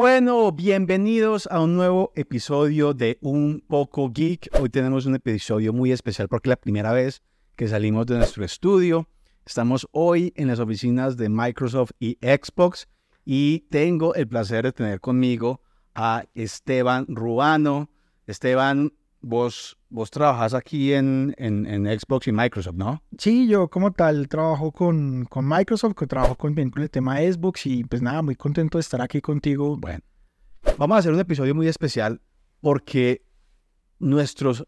Bueno, bienvenidos a un nuevo episodio de Un poco Geek. Hoy tenemos un episodio muy especial porque es la primera vez que salimos de nuestro estudio. Estamos hoy en las oficinas de Microsoft y Xbox y tengo el placer de tener conmigo a Esteban Ruano. Esteban, vos, vos trabajas aquí en, en, en Xbox y Microsoft, ¿no? Sí, yo como tal trabajo con, con Microsoft, que trabajo con, con el tema de Xbox y pues nada, muy contento de estar aquí contigo. Bueno, vamos a hacer un episodio muy especial porque nuestros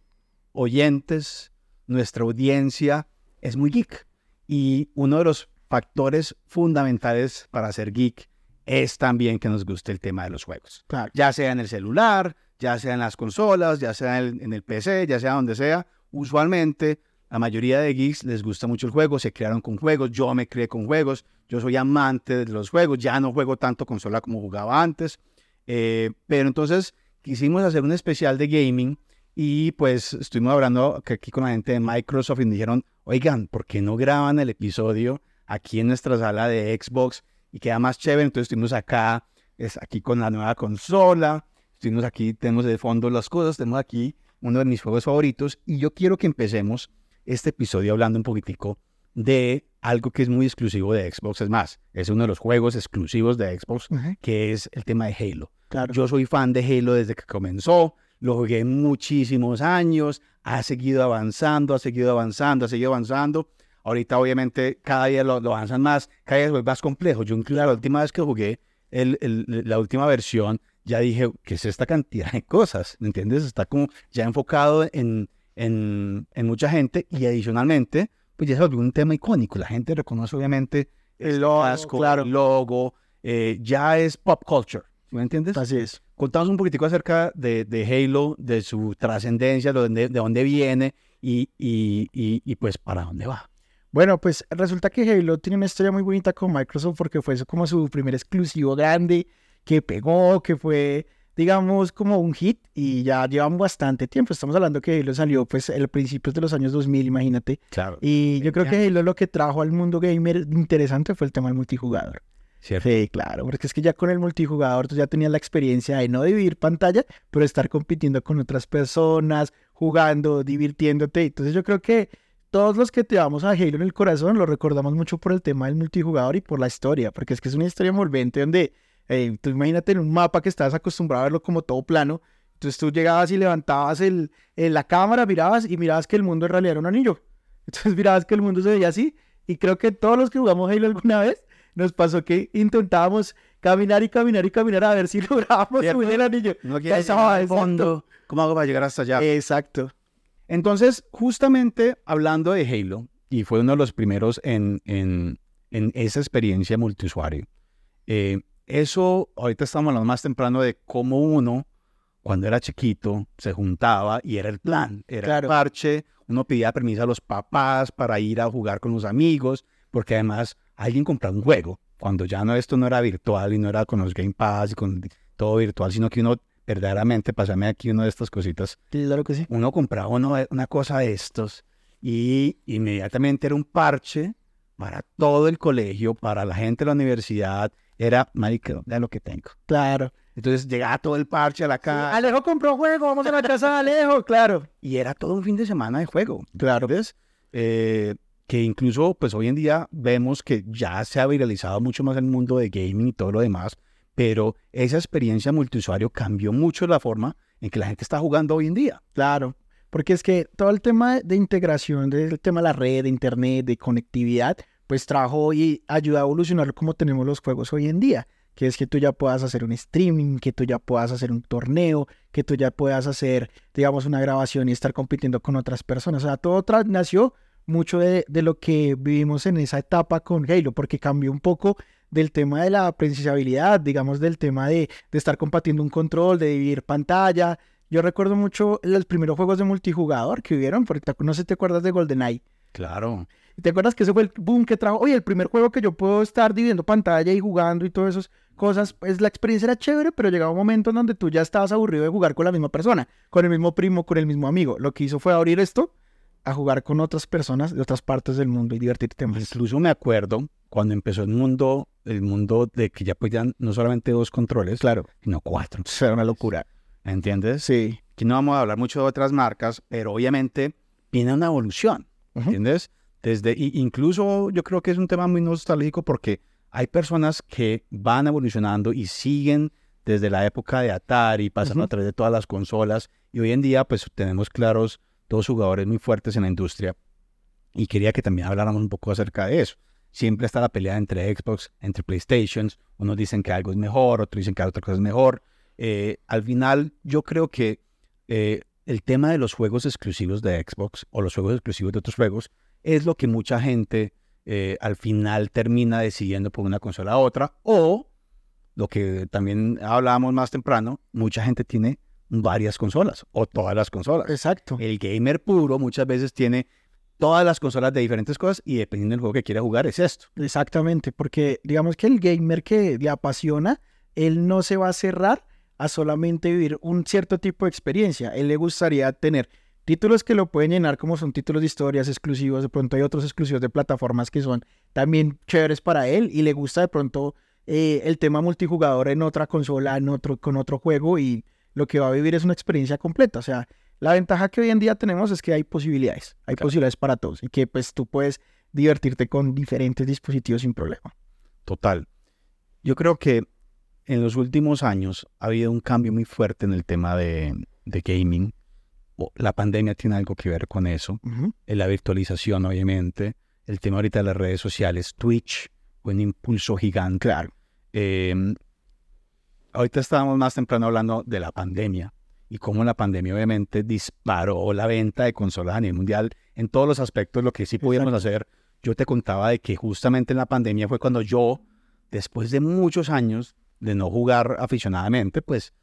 oyentes, nuestra audiencia es muy geek. Y uno de los factores fundamentales para ser geek es también que nos guste el tema de los juegos. Claro. Ya sea en el celular, ya sea en las consolas, ya sea en el, PC, ya sea donde sea. Usualmente, la mayoría de geeks les gusta mucho el juego, se crearon con juegos, yo me creé con juegos, yo soy amante de los juegos, ya no juego tanto consola como jugaba antes. Eh, pero entonces quisimos hacer un especial de gaming y pues estuvimos hablando aquí con la gente de Microsoft y me dijeron, oigan, ¿por qué no graban el episodio aquí en nuestra sala de Xbox y queda más chévere? Entonces estuvimos acá, es aquí con la nueva consola, estuvimos aquí, tenemos de fondo las cosas, tenemos aquí uno de mis juegos favoritos y yo quiero que empecemos este episodio hablando un poquitico de algo que es muy exclusivo de Xbox. Es más, es uno de los juegos exclusivos de Xbox, Ujú. que es el tema de Halo. Claro. Yo soy fan de Halo desde que comenzó, lo jugué muchísimos años, ha seguido avanzando, ha seguido avanzando, ha seguido avanzando. Ahorita obviamente cada día lo, lo avanzan más, cada día es más complejo. Yo incluso la última vez que jugué el- el- la última versión, ya dije, ¿qué es esta cantidad de cosas? ¿Me entiendes? Está como ya enfocado en, en, en mucha gente y adicionalmente, pues ya se volvió un tema icónico. La gente reconoce obviamente el logo, casco, claro. el logo, eh, ya es pop culture. ¿Me entiendes? Así es. Contamos un poquitico acerca de, de Halo, de su trascendencia, de dónde, de dónde viene y, y, y, y, pues para dónde va. Bueno, pues resulta que Halo tiene una historia muy bonita con Microsoft porque fue eso como su primer exclusivo grande que pegó, que fue, digamos, como un hit y ya llevan bastante tiempo. Estamos hablando que Halo salió pues a principios de los años 2000, imagínate. Claro. Y yo creo que Halo lo que trajo al mundo gamer interesante fue el tema del multijugador. ¿Cierto? Sí, claro, porque es que ya con el multijugador tú ya tenías la experiencia de no dividir pantalla, pero estar compitiendo con otras personas, jugando, divirtiéndote. Entonces yo creo que todos los que te vamos a Halo en el corazón lo recordamos mucho por el tema del multijugador y por la historia, porque es que es una historia envolvente donde eh, tú imagínate en un mapa que estabas acostumbrado a verlo como todo plano, entonces tú llegabas y levantabas el, el- la cámara, mirabas y mirabas que el mundo en realidad era un anillo. Entonces mirabas que el mundo se veía así y creo que todos los que jugamos Halo alguna vez nos pasó que intentábamos caminar y caminar y caminar a ver si lográbamos ¿Cierto? subir el anillo. No quiere Eso, llegar al fondo. ¿Cómo hago para llegar hasta allá? Exacto. Entonces, justamente hablando de Halo, y fue uno de los primeros en, en, en esa experiencia multiusuario, eh, eso, ahorita estamos hablando más temprano de cómo uno, cuando era chiquito, se juntaba y era el plan, era Claro. el parche, uno pedía permiso a los papás para ir a jugar con los amigos, porque además alguien compraba un juego, cuando ya no esto no era virtual y no era con los Game Pass y con todo virtual, sino que uno verdaderamente, pasame aquí una de estas cositas, Claro que sí. uno compraba uno- una cosa de estos y inmediatamente era un parche para todo el colegio, para la gente de la universidad, era, marica, ya lo que tengo. Claro. Entonces llegaba todo el parche a la casa Alejo compró juego, vamos a la casa de Alejo, claro. y era todo un fin de semana de juego. Claro. ¿ves? Eh, que incluso, pues hoy en día vemos que ya se ha viralizado mucho más el mundo de gaming y todo lo demás, pero esa experiencia multiusuario cambió mucho la forma en que la gente está jugando hoy en día. Claro, porque es que todo el tema de- de integración, del tema de la red, de internet, de conectividad, pues trajo y ayudó a evolucionar como tenemos los juegos hoy en día, que es que tú ya puedas hacer un streaming, que tú ya puedas hacer un torneo, que tú ya puedas hacer, digamos, una grabación y estar compitiendo con otras personas. O sea, todo nació mucho de, de lo que vivimos en esa etapa con Halo, porque cambió un poco del tema de la precisabilidad, digamos, del tema de, de estar compartiendo un control, de dividir pantalla. Yo recuerdo mucho los primeros juegos de multijugador que hubieron, porque no sé si te acuerdas de GoldenEye. Claro. ¿Te acuerdas que ese fue el boom que trajo? Oye, el primer juego que yo puedo estar dividiendo pantalla y jugando y todas esas cosas, pues la experiencia era chévere, pero llegaba un momento en donde tú ya estabas aburrido de jugar con la misma persona, con el mismo primo, con el mismo amigo. Lo que hizo fue abrir esto a jugar con otras personas de otras partes del mundo y divertirte más. Incluso me acuerdo cuando empezó el mundo, el mundo de que ya podían no solamente dos controles, Claro, sino cuatro. eso era una locura. ¿Entiendes? Sí. Aquí no vamos a hablar mucho de otras marcas, pero obviamente viene una evolución. ¿Entiendes? Desde, incluso yo creo que es un tema muy nostálgico porque hay personas que van evolucionando y siguen desde la época de Atari, pasando a través de todas las consolas. Y hoy en día, pues tenemos claros dos jugadores muy fuertes en la industria. Y quería que también habláramos un poco acerca de eso. Siempre está la pelea entre Xbox, entre PlayStations. Unos dicen que algo es mejor, otros dicen que otra cosa es mejor. Eh, al final, yo creo que eh, el tema de los juegos exclusivos de Xbox o los juegos exclusivos de otros juegos es lo que mucha gente eh, al final termina decidiendo por una consola a otra. O lo que también hablábamos más temprano, mucha gente tiene varias consolas o todas las consolas. Exacto. El gamer puro muchas veces tiene todas las consolas de diferentes cosas y dependiendo del juego que quiera jugar es esto. Exactamente, porque digamos que el gamer que le apasiona, él no se va a cerrar a solamente vivir un cierto tipo de experiencia. Él le gustaría tener títulos que lo pueden llenar como son títulos de historias exclusivos, de pronto hay otros exclusivos de plataformas que son también chéveres para él y le gusta de pronto eh, el tema multijugador en otra consola, en otro, con otro juego y lo que va a vivir es una experiencia completa. O sea, la ventaja que hoy en día tenemos es que hay posibilidades, hay Claro. posibilidades para todos y que pues tú puedes divertirte con diferentes dispositivos sin problema. Total. Yo creo que en los últimos años ha habido un cambio muy fuerte en el tema de, de gaming. La pandemia tiene algo que ver con eso. Eh, La virtualización, obviamente. El tema ahorita de las redes sociales. Twitch, un impulso gigante. Claro. Eh, ahorita estábamos más temprano hablando de la pandemia y cómo la pandemia obviamente disparó la venta de consolas a nivel mundial en todos los aspectos, lo que sí pudimos hacer. Yo te contaba de que justamente en la pandemia fue cuando yo, después de muchos años de no jugar aficionadamente, pues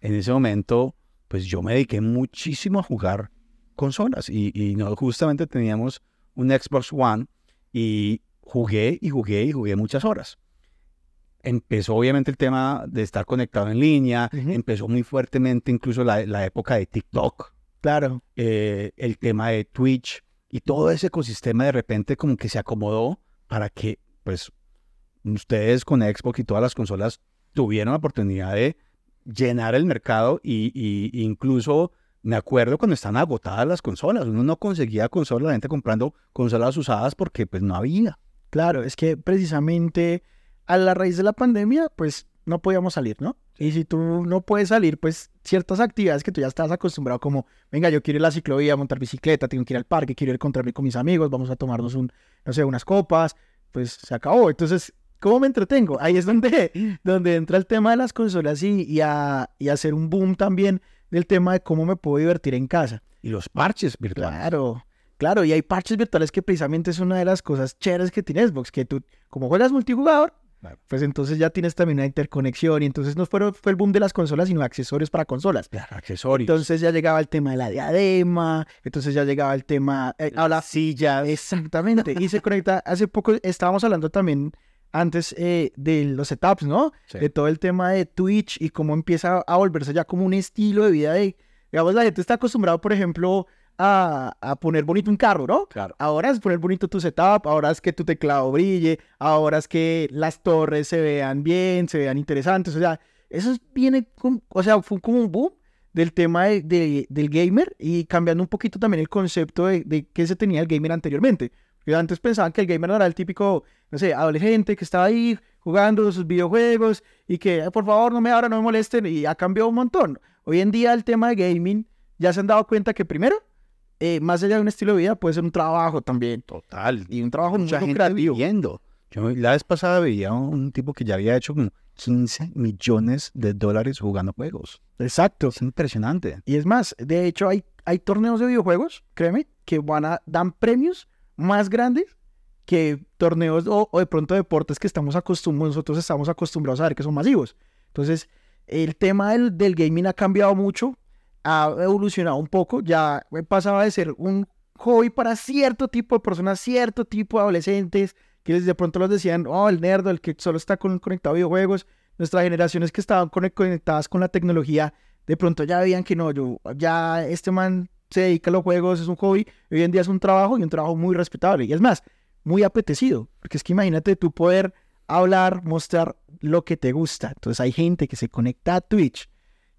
en ese momento, pues yo me dediqué muchísimo a jugar consolas y, y no, justamente teníamos un Xbox One y jugué y jugué y jugué muchas horas empezó obviamente el tema de estar conectado en línea, empezó muy fuertemente incluso la, la época de TikTok, Claro. eh, el tema de Twitch y todo ese ecosistema de repente como que se acomodó para que pues ustedes con Xbox y todas las consolas tuvieron la oportunidad de llenar el mercado y, y- incluso me acuerdo cuando están agotadas las consolas, uno no conseguía consolas, la gente comprando consolas usadas porque pues no había. Claro, es que precisamente a la raíz de la pandemia, pues no podíamos salir, ¿no? Y si tú no puedes salir, pues ciertas actividades que tú ya estás acostumbrado, como, venga, yo quiero ir a la ciclovía, montar bicicleta, tengo que ir al parque, quiero ir a encontrarme con mis amigos, vamos a tomarnos un, no sé, unas copas, pues se acabó. Entonces, ¿cómo me entretengo? Ahí es donde, donde entra el tema de las consolas y, y, a, y hacer un boom también del tema de cómo me puedo divertir en casa. Y los parches virtuales. Claro, claro, y hay parches virtuales que precisamente es una de las cosas chéveres que tiene Xbox, que tú, como juegas multijugador, Claro. pues entonces ya tienes también una interconexión y entonces no fue, fue el boom de las consolas, sino accesorios para consolas. Claro, accesorios. Entonces ya llegaba el tema de la diadema, entonces ya llegaba el tema... Eh, ahora, silla. exactamente, y se conecta, hace poco estábamos hablando también antes eh, de los setups, ¿no? Sí. de todo el tema de Twitch y cómo empieza a volverse ya como un estilo de vida de, digamos, la gente está acostumbrado, por ejemplo, a, a poner bonito un carro, ¿no? Claro. Ahora es poner bonito tu setup, ahora es que tu teclado brille, ahora es que las torres se vean bien, se vean interesantes, o sea, eso es- viene, con- o sea, fue como un boom del tema de- de- del gamer y cambiando un poquito también el concepto de, de qué se tenía el gamer anteriormente. Porque antes pensaban que el gamer no era el típico, no sé, adolescente que estaba ahí jugando sus videojuegos y que "Eh, por favor no me abran, no me molesten y ha cambiado un montón. Hoy en día el tema de gaming ya se han dado cuenta que primero, eh, más allá de un estilo de vida, puede ser un trabajo también. Total. Y un trabajo mucha muy gente lucrativo. viviendo. Yo la vez pasada veía un tipo que ya había hecho como 15 millones de dólares jugando juegos. Exacto. Es impresionante. Y es más, de hecho hay, hay torneos de videojuegos, créeme, que van a, dan premios más grandes que torneos o, o de pronto deportes que estamos acostumbrados, nosotros estamos acostumbrados a ver que son masivos. Entonces, el tema del, del gaming ha cambiado mucho, ha evolucionado un poco, ya pasaba de ser un hobby para cierto tipo de personas, cierto tipo de adolescentes, que de pronto los decían, oh, el nerd, el que solo está con- conectado a videojuegos. Nuestras generaciones que estaban conec- conectadas con la tecnología, de pronto ya veían que no, yo, ya este man se dedica a los juegos, es un hobby, hoy en día es un trabajo y un trabajo muy respetable. Y es más, muy apetecido, porque es que imagínate tú poder hablar, mostrar lo que te gusta. Entonces hay gente que se conecta a Twitch,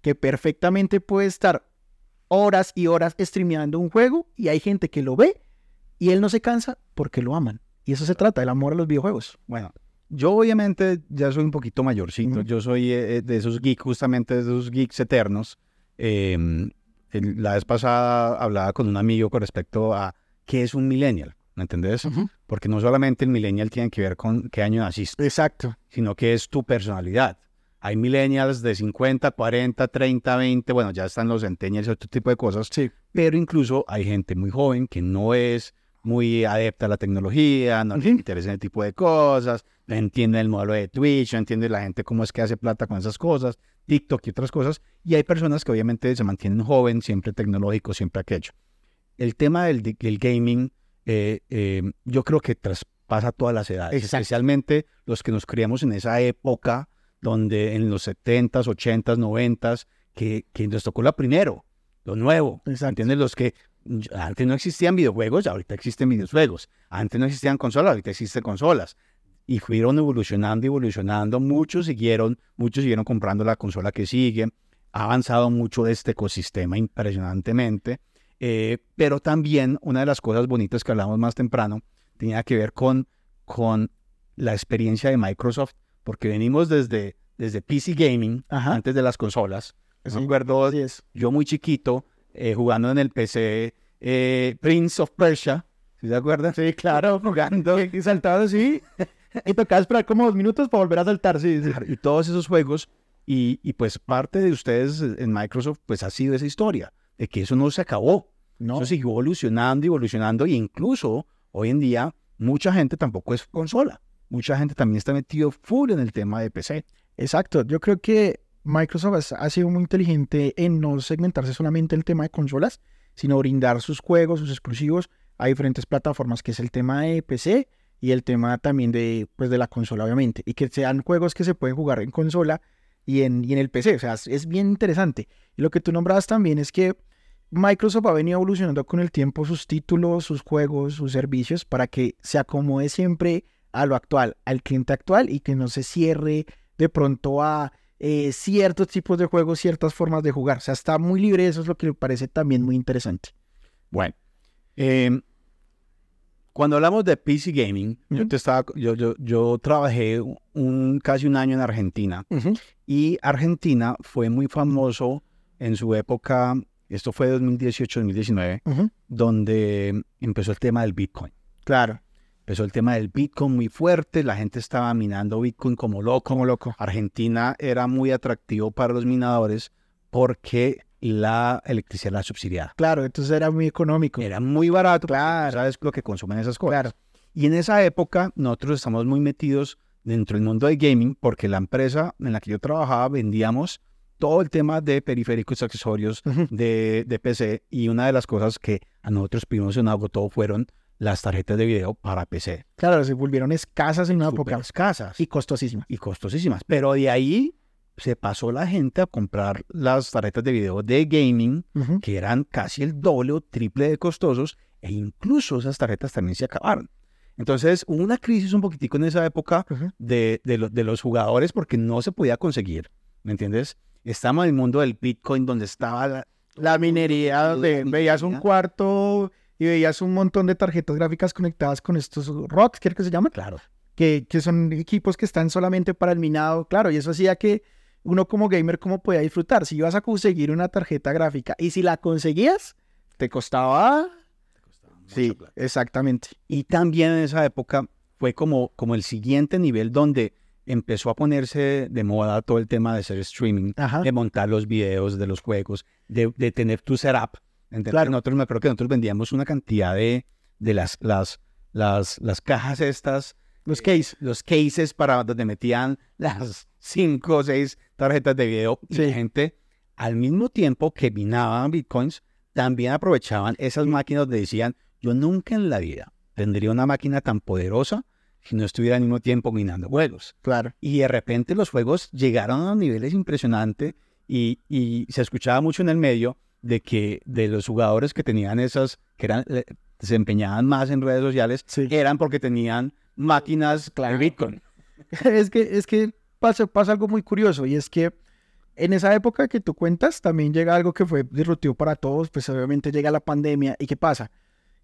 que perfectamente puede estar horas y horas streameando un juego y hay gente que lo ve y él no se cansa porque lo aman. Y eso se trata, el amor a los videojuegos. Bueno, yo obviamente ya soy un poquito mayorcito. Yo soy eh, de esos geeks, justamente de esos geeks eternos. Em, la vez pasada hablaba con un amigo con respecto a qué es un millennial. ¿Me entendés? Porque no solamente el millennial tiene que ver con qué año naciste. Exacto. Sino que es tu personalidad. Hay millennials de 50, 40, 30, 20, bueno, ya están los centennials y otro tipo de cosas. Sí. Pero incluso hay gente muy joven que no es muy adepta a la tecnología, no le interesa ese tipo de cosas, no entiende el modelo de Twitch, no entiende la gente cómo es que hace plata con esas cosas, TikTok y otras cosas. Y hay personas que obviamente se mantienen joven, siempre tecnológico, siempre aquello. El tema del, del gaming eh, eh, yo creo que traspasa todas las edades, especialmente los que nos criamos en esa época donde en los 70s, 80s, 90s, que, que nos tocó la primero, lo nuevo. ¿Entiendes? Los que antes no existían videojuegos, ahorita existen videojuegos. Antes no existían consolas, ahorita existen consolas. Y fueron evolucionando, evolucionando. Muchos siguieron, muchos siguieron comprando la consola que sigue. Ha avanzado mucho este ecosistema impresionantemente. Eh, pero también una de las cosas bonitas que hablamos más temprano tenía que ver con, con la experiencia de Microsoft, porque venimos desde, desde PC Gaming, antes de las consolas. Sí, recuerdo yo muy chiquito, eh, jugando en el PC eh, Prince of Persia, ¿sí se acuerdan? Sí, claro, jugando y saltando así. y tocaba esperar como dos minutos para volver a saltar, sí. Y todos esos juegos, y, y pues parte de ustedes en Microsoft, pues ha sido esa historia, de que eso no se acabó no. Eso siguió evolucionando, evolucionando, e incluso hoy en día mucha gente tampoco es consola. Mucha gente también está metido full en el tema de PC. Exacto. Yo creo que Microsoft ha sido muy inteligente en no segmentarse solamente el tema de consolas, sino brindar sus juegos, sus exclusivos a diferentes plataformas, que es el tema de PC y el tema también de, pues, de la consola, obviamente. Y que sean juegos que se pueden jugar en consola y en, y en el PC. O sea, es bien interesante. Y lo que tú nombrabas también es que Microsoft ha venido evolucionando con el tiempo sus títulos, sus juegos, sus servicios para que se acomode siempre a lo actual, al cliente actual y que no se cierre de pronto a eh, ciertos tipos de juegos, ciertas formas de jugar. O sea, está muy libre, eso es lo que me parece también muy interesante. Bueno, em, cuando hablamos de PC Gaming, yo, te estaba, yo, yo, yo, trabajé un, casi un año en Argentina y Argentina fue muy famoso en su época esto fue 2018-2019, donde empezó el tema del Bitcoin. Claro. Empezó el tema del Bitcoin muy fuerte, la gente estaba minando Bitcoin como loco. Como loco. Argentina era muy atractivo para los minadores porque la electricidad era subsidiada. Claro, entonces era muy económico. Era muy barato. Claro. Sabes lo que consumen esas cosas. Claro. Y en esa época nosotros estamos muy metidos dentro del mundo del gaming porque la empresa en la que yo trabajaba vendíamos todo el tema de periféricos accesorios de, de, PC y una de las cosas que a nosotros primero se nos agotó fueron las tarjetas de video para PC. Claro, se volvieron escasas en una época. Escasas. Y costosísimas. Y costosísimas. Pero de ahí se pasó la gente a comprar las tarjetas de video de gaming, que eran casi el doble o triple de costosos, e incluso esas tarjetas también se acabaron. Entonces hubo una crisis un poquitico en esa época de, de, de los jugadores porque no se podía conseguir, ¿me entiendes? Estamos en el mundo del Bitcoin donde estaba la, minería, donde veías un cuarto y veías un montón de tarjetas gráficas conectadas con estos rocks, ¿qué que se llama? Claro. Que, que son equipos que están solamente para el minado, claro, y eso hacía que uno como gamer, ¿cómo podía disfrutar? Si ibas a conseguir una tarjeta gráfica y si la conseguías, te costaba... sí, exactamente. Y también en esa época fue como, como el siguiente nivel donde empezó a ponerse de moda todo el tema de hacer streaming, de montar los videos de los juegos, de, tener tu setup. Claro. Nosotros me acuerdo que nosotros vendíamos una cantidad de, de las, las, las, las cajas estas. Los cases. Los cases para donde metían las cinco o seis tarjetas de video. Y la gente, al mismo tiempo que minaban bitcoins, también aprovechaban esas máquinas donde decían, yo nunca en la vida tendría una máquina tan poderosa si no estuviera al mismo tiempo minando juegos. Claro. Y de repente los juegos llegaron a niveles impresionantes y, y, se escuchaba mucho en el medio de que de los jugadores que tenían esas, que eran, eh, desempeñaban más en redes sociales, Sí. eran porque tenían máquinas claro. Bitcoin. es que, es que pasa, pasa algo muy curioso y es que en esa época que tú cuentas también llega algo que fue disruptivo para todos, pues obviamente llega la pandemia y ¿qué pasa?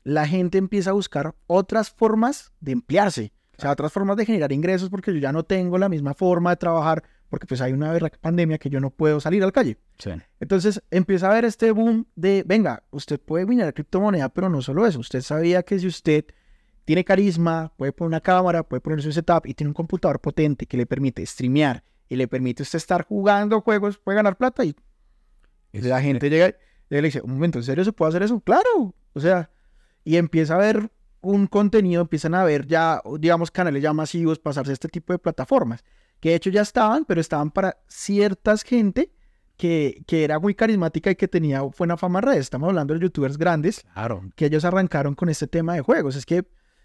La gente empieza a buscar otras formas de emplearse, o sea, otras formas de generar ingresos porque yo ya no tengo la misma forma de trabajar porque pues hay una pandemia que yo no puedo salir a la calle. Sí. Entonces empieza a haber este boom de, venga, usted puede minar criptomoneda, pero no solo eso. Usted sabía que si usted tiene carisma, puede poner una cámara, puede poner su setup y tiene un computador potente que le permite streamear y le permite usted estar jugando juegos, puede ganar plata y la gente llega y le dice, un momento, ¿en serio se puede hacer eso? Claro, o sea, y empieza a ver un contenido, empiezan a ver ya, digamos, canales ya masivos, pasarse a este tipo de plataformas, que de hecho ya estaban, pero estaban para ciertas gente que, que era muy carismática y que tenía buena fama en redes. Estamos hablando de youtubers grandes Claro. que ellos arrancaron con este tema de juegos. Es que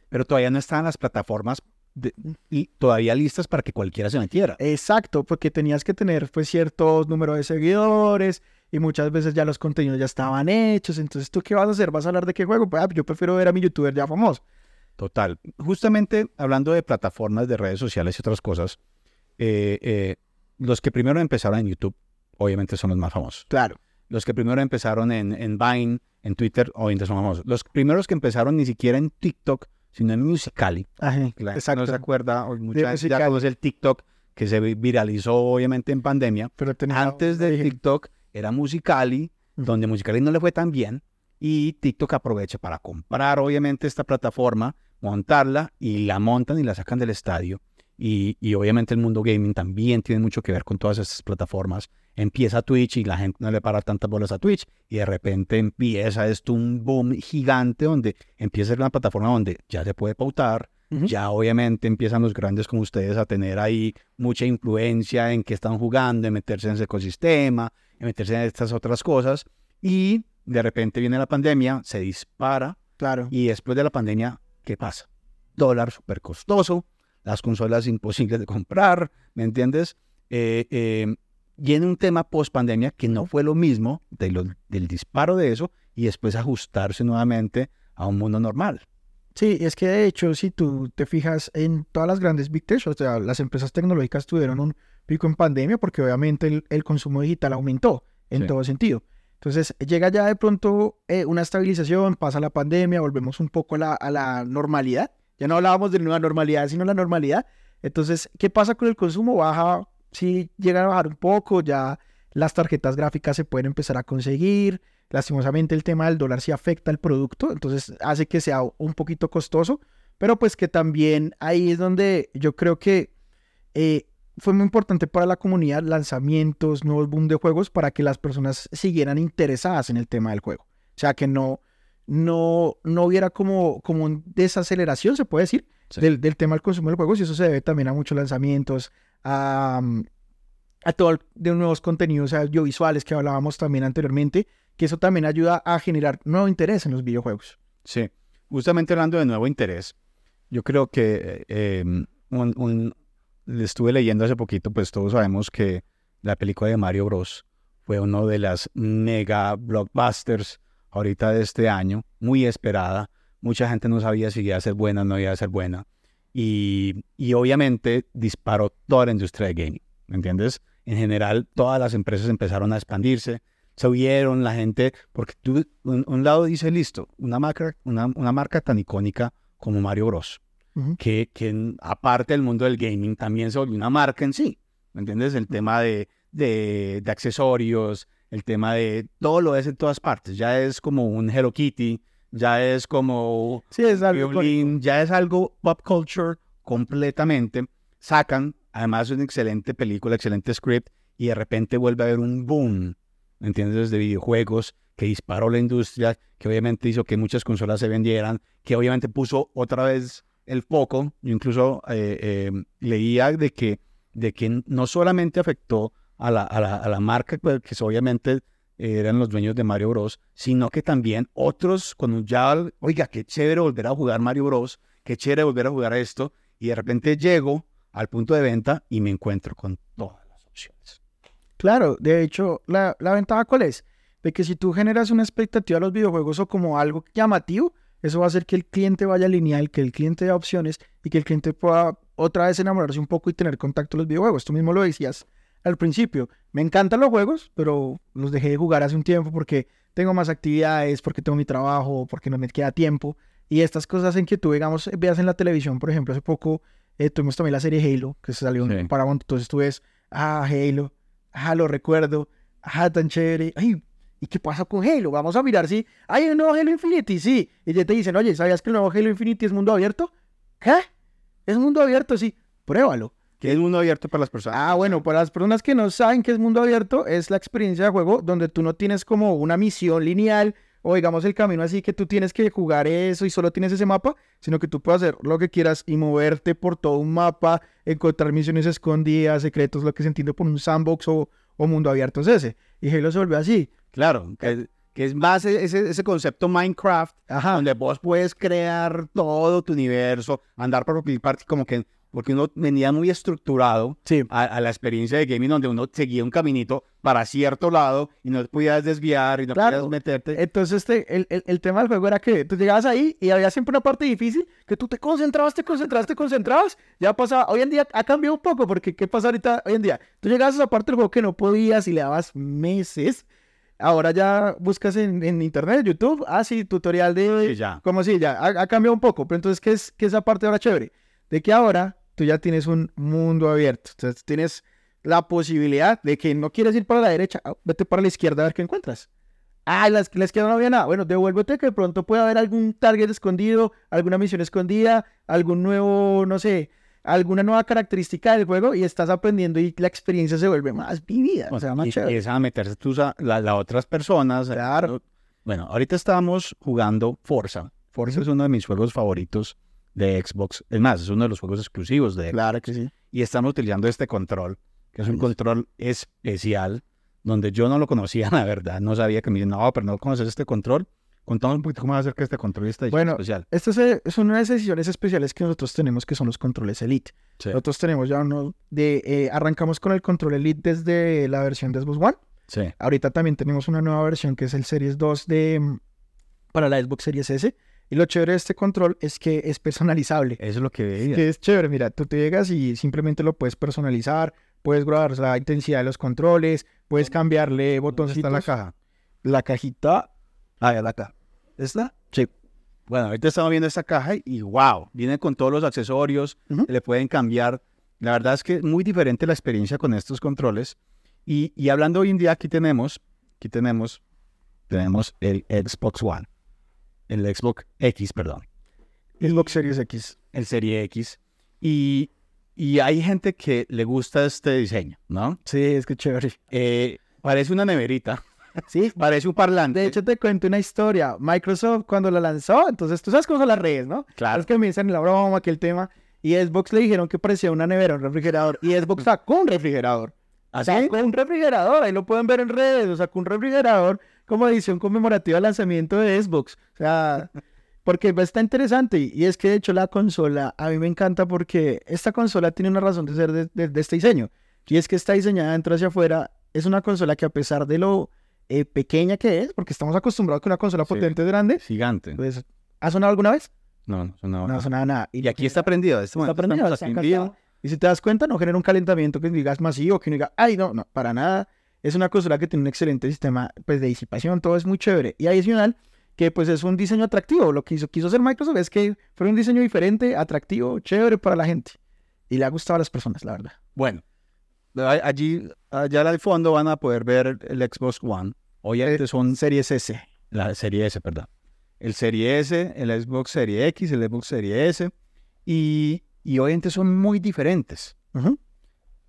Pero todavía no estaban las plataformas de- y todavía listas para que cualquiera se metiera. Exacto, porque tenías que tener pues ciertos números de seguidores y muchas veces ya los contenidos ya estaban hechos. Entonces, ¿tú qué vas a hacer? ¿Vas a hablar de qué juego? Pues, ah, yo prefiero ver a mi youtuber ya famoso. Total. Justamente hablando de plataformas de redes sociales y otras cosas, eh, eh, los que primero empezaron en YouTube, obviamente son los más famosos. Claro. Los que primero empezaron en, en Vine, en Twitter, obviamente son famosos. Los primeros que empezaron ni siquiera en TikTok, sino en Musical.ly. Ajá, la exacto. no se acuerda, mucha ya conoce el TikTok, que se vi- viralizó obviamente en pandemia. Pero tenía Antes de. TikTok era Musicali, donde Musicali no le fue tan bien y TikTok aprovecha para comprar obviamente esta plataforma, montarla y la montan y la sacan del estadio. Y, y obviamente el mundo gaming también tiene mucho que ver con todas estas plataformas. Empieza Twitch y la gente no le para tantas bolas a Twitch y de repente empieza esto un boom gigante donde empieza a ser una plataforma donde ya se puede pautar, ya obviamente empiezan los grandes como ustedes a tener ahí mucha influencia en qué están jugando, en meterse en ese ecosistema, en meterse en estas otras cosas. Y de repente viene la pandemia, se dispara Claro. y después de la pandemia, ¿qué pasa? Dólar súper costoso, las consolas imposibles de comprar, ¿me entiendes? Eh, eh, viene un tema post pandemia que no fue lo mismo de lo- del disparo de eso y después ajustarse nuevamente a un mundo normal. Sí, es que de hecho, si tú te fijas en todas las grandes big tech, o sea, las empresas tecnológicas tuvieron un pico en pandemia porque obviamente el, el consumo digital aumentó en Sí. todo sentido. Entonces, llega ya de pronto eh, una estabilización, pasa la pandemia, volvemos un poco a la, a la normalidad. Ya no hablábamos de nueva normalidad, sino la normalidad. Entonces, ¿qué pasa con el consumo? Baja, sí llega a bajar un poco, ya las tarjetas gráficas se pueden empezar a conseguir. Lastimosamente el tema del dólar sí afecta al producto, entonces hace que sea un poquito costoso, pero pues que también ahí es donde yo creo que eh, fue muy importante para la comunidad lanzamientos, nuevos boom de juegos para que las personas siguieran interesadas en el tema del juego. O sea, que no, no, no hubiera como, como una desaceleración, se puede decir, Sí. del, del tema del consumo de juegos y eso se debe también a muchos lanzamientos, a, a todo de nuevos contenidos audiovisuales que hablábamos también anteriormente, que eso también ayuda a generar nuevo interés en los videojuegos. Sí, justamente hablando de nuevo interés, yo creo que eh, un- un- le estuve leyendo hace poquito, pues todos sabemos que la película de Mario Bros. fue uno de las mega blockbusters ahorita de este año, muy esperada. Mucha gente no sabía si iba a ser buena o no iba a ser buena. Y, y obviamente disparó toda la industria de gaming, ¿me entiendes? En general, todas las empresas empezaron a expandirse, se oyeron la gente, porque tú, un, un lado dice, listo, una marca, una, una marca tan icónica como Mario Bros, que, que aparte del mundo del gaming también se volvió una marca en sí, ¿me entiendes? El tema de, de, de accesorios, el tema de todo lo es en todas partes, ya es como un Hello Kitty, ya es como Sí, es algo violín, ya es algo pop culture completamente. Sacan, además, una excelente película, excelente script, y de repente vuelve a haber un boom, ¿me entiendes? De videojuegos que disparó la industria, que obviamente hizo que muchas consolas se vendieran, que obviamente puso otra vez el foco. Yo incluso eh, eh, leía de que, de que no solamente afectó a la, a la, a la marca, pues, que obviamente eran los dueños de Mario Bros, sino que también otros, cuando ya, oiga, qué chévere volver a jugar Mario Bros, qué chévere volver a jugar esto, y de repente llego al punto de venta y me encuentro con todas las opciones. Claro, de hecho, la, la ventaja cuál es? de que si tú generas una expectativa a los videojuegos o como algo llamativo, eso va a hacer que el cliente vaya lineal, que el cliente dé opciones y que el cliente pueda otra vez enamorarse un poco y tener contacto con los videojuegos. Tú mismo lo decías al principio. Me encantan los juegos, pero los dejé de jugar hace un tiempo porque tengo más actividades, porque tengo mi trabajo, porque no me queda tiempo. Y estas cosas en que tú, digamos, veas en la televisión, por ejemplo, hace poco eh, tuvimos también la serie Halo, que se salió en Paramount, entonces tú ves, ah, Halo, ah, lo recuerdo, ah, tan chévere, ay, ¿y qué pasa con Halo? Vamos a mirar si hay un nuevo Halo Infinity, sí. Y ya te dicen, oye, ¿sabías que el nuevo Halo Infinity es mundo abierto? ¿Qué? ¿Es mundo abierto? Sí, pruébalo. ¿Qué es mundo abierto para las personas? Ah, bueno, para las personas que no saben qué es mundo abierto, es la experiencia de juego donde tú no tienes como una misión lineal o digamos el camino así que tú tienes que jugar eso y solo tienes ese mapa, sino que tú puedes hacer lo que quieras y moverte por todo un mapa, encontrar misiones escondidas, secretos, lo que se entiende por un sandbox o, o mundo abierto es ese. Y Halo se vuelve así. Claro, que, es más ese, ese concepto Minecraft, donde vos puedes crear todo tu universo, andar por party como que porque uno venía muy estructurado a, la experiencia de gaming donde uno seguía un caminito para cierto lado y no podías desviar y no podías meterte. Entonces este, el, el, el, tema del juego era que tú llegabas ahí y había siempre una parte difícil que tú te concentrabas, te concentrabas, te concentrabas. Ya pasaba, hoy en día ha cambiado un poco porque ¿qué pasa ahorita hoy en día? Tú llegabas a esa parte del juego que no podías y le dabas meses. Ahora ya buscas en, en internet, YouTube, ah, sí, tutorial de... Sí, ya. Como si ya, ha, ha, cambiado un poco. Pero entonces, ¿qué es, qué es esa parte ahora chévere? De que ahora tú ya tienes un mundo abierto. Entonces tienes la posibilidad de que no quieres ir para la derecha, ah, vete para la izquierda a ver qué encuentras. Ah, la, la izquierda no había nada. Bueno, devuélvete que de pronto puede haber algún target escondido, alguna misión escondida, algún nuevo, no sé, alguna nueva característica del juego y estás aprendiendo y la experiencia se vuelve más vivida. O sea, más y chévere. a meterse tú a las otras personas. Claro. Bueno, ahorita estamos jugando Forza. Forza es uno de mis juegos favoritos de Xbox. Es más, es uno de los juegos exclusivos de Xbox. Claro que sí. Y estamos utilizando este control, que es un control especial, donde yo no lo conocía, la verdad. No sabía que me dijeron, no, pero no conoces este control. Contamos un poquito cómo va a ser que este control está bueno, especial. Esta es, una de las decisiones especiales que nosotros tenemos, que son los controles Elite. Nosotros tenemos ya uno de... Eh, arrancamos con el control Elite desde la versión de Xbox One. Sí. Ahorita también tenemos una nueva versión que es el Series 2 de, mm, para la Xbox Series S y lo chévere de este control es que es personalizable. Eso es lo que veía. Que es chévere, mira, tú te llegas y simplemente lo puedes personalizar, puedes grabar la intensidad de los controles, puedes cambiarle botones. está la caja? La cajita. Ah, ya la caja. ¿Esta? Sí. Bueno, ahorita estamos viendo esta caja y wow, viene con todos los accesorios, le pueden cambiar. La verdad es que es muy diferente la experiencia con estos controles. Y, y hablando hoy en día, aquí tenemos, aquí tenemos, tenemos el Xbox One el Xbox X, perdón. Xbox Series X. El Serie X. Y, y hay gente que le gusta este diseño, ¿no? Sí, es que chévere. Eh, parece una neverita. Sí, parece un parlante. De hecho, te cuento una historia. Microsoft, cuando la lanzó, entonces tú sabes cómo son las redes, ¿no? Claro. Es que me dicen la broma, que el tema. Y Xbox le dijeron que parecía una nevera, un refrigerador. Y Xbox sacó un refrigerador. ¿Así? ¿Ah, sacó un refrigerador, ahí lo pueden ver en redes. O sacó un refrigerador como edición conmemorativa al lanzamiento de Xbox. O sea, porque está interesante. Y es que de hecho la consola a mí me encanta porque esta consola tiene una razón de ser de, este diseño. Y es que está diseñada dentro hacia afuera. Es una consola que a pesar de lo eh, pequeña que es, porque estamos acostumbrados a que una consola potente es grande. Gigante. Pues, ¿Ha sonado alguna vez? No, no sonaba No ha sonado nada. Y, aquí está prendido. Este está prendido. Está y si te das cuenta, no genera un calentamiento que digas masivo, que no diga, ay, no, no, para nada. Es una consola que tiene un excelente sistema pues, de disipación, todo es muy chévere. Y adicional, que pues es un diseño atractivo. Lo que hizo, quiso hacer Microsoft es que fue un diseño diferente, atractivo, chévere para la gente. Y le ha gustado a las personas, la verdad. Bueno, allí, allá al fondo van a poder ver el Xbox One. Hoy eh, son Series S. La Serie S, perdón. El Serie S, el Xbox Serie X, el Xbox Serie S. Y, y obviamente son muy diferentes.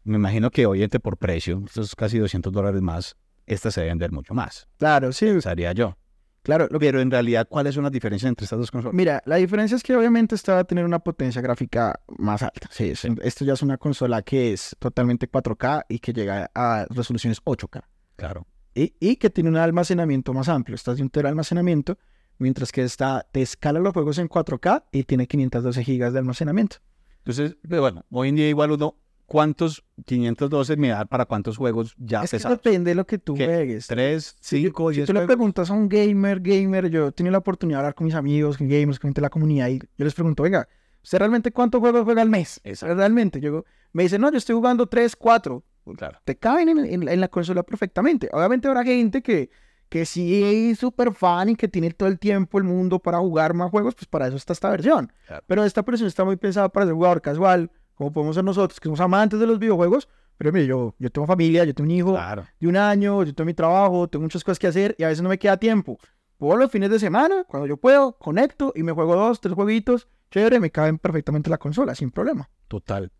Me imagino que oyente por precio, estos casi 200 dólares más, esta se debe vender mucho más. Claro, sí. Pensaría yo. Claro, pero en realidad, ¿cuáles son las diferencias entre estas dos consolas? Mira, la diferencia es que obviamente esta va a tener una potencia gráfica más alta. Sí, esto ya es una consola que es totalmente 4K y que llega a resoluciones 8K. Claro. Y, y que tiene un almacenamiento más amplio. Esta es de un tera almacenamiento, mientras que esta te escala los juegos en 4K y tiene 512 GB de almacenamiento. Entonces, bueno, hoy en día igual uno ¿cuántos 512 me da para cuántos juegos ya es que pesados? depende de lo que tú ¿Qué? juegues. ¿Tres, Si cinco, si diez tú le preguntas a un gamer, gamer, yo he tenido la oportunidad de hablar con mis amigos, con gamers, con gente de la comunidad, y yo les pregunto, venga, ¿usted realmente cuántos juegos juega al mes? Exacto. Realmente, yo me dicen, no, yo estoy jugando tres, cuatro. Claro. Te caben en, en- en la consola perfectamente. Obviamente habrá gente que, que sí es súper fan y que tiene todo el tiempo el mundo para jugar más juegos, pues para eso está esta versión. Claro. Pero esta versión está muy pensada para ser jugador casual, como podemos ser nosotros, que somos amantes de los videojuegos. Pero mire, yo, yo tengo familia, yo tengo un hijo, Claro. de un año, yo tengo mi trabajo, tengo muchas cosas que hacer y a veces no me queda tiempo. Puedo los fines de semana, cuando yo puedo, conecto y me juego dos, tres jueguitos, chévere, me caben perfectamente en la consola, sin problema. Total.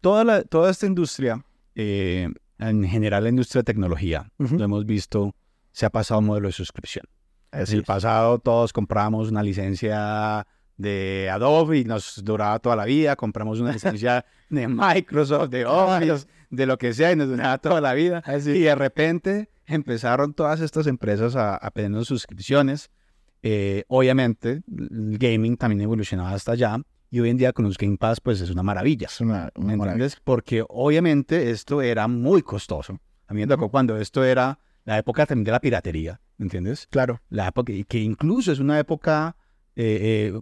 Toda, la, toda esta industria, eh, en general la industria de tecnología, Ujú. lo hemos visto, se ha pasado a un modelo de suscripción. En el pasado todos compramos una licencia de Adobe y nos duraba toda la vida, compramos una licencia de Microsoft, de Office, de lo que sea y nos duraba toda la vida. Y de repente empezaron todas estas empresas a, a pedirnos suscripciones. Eh, obviamente el gaming también evolucionaba hasta allá y hoy en día con los Game Pass pues es una maravilla. Es una, una ¿Me maravilla. entiendes? Porque obviamente esto era muy costoso. A mí me tocó cuando esto era la época también de la piratería, ¿me entiendes? Claro, La época, que incluso es una época eh, eh,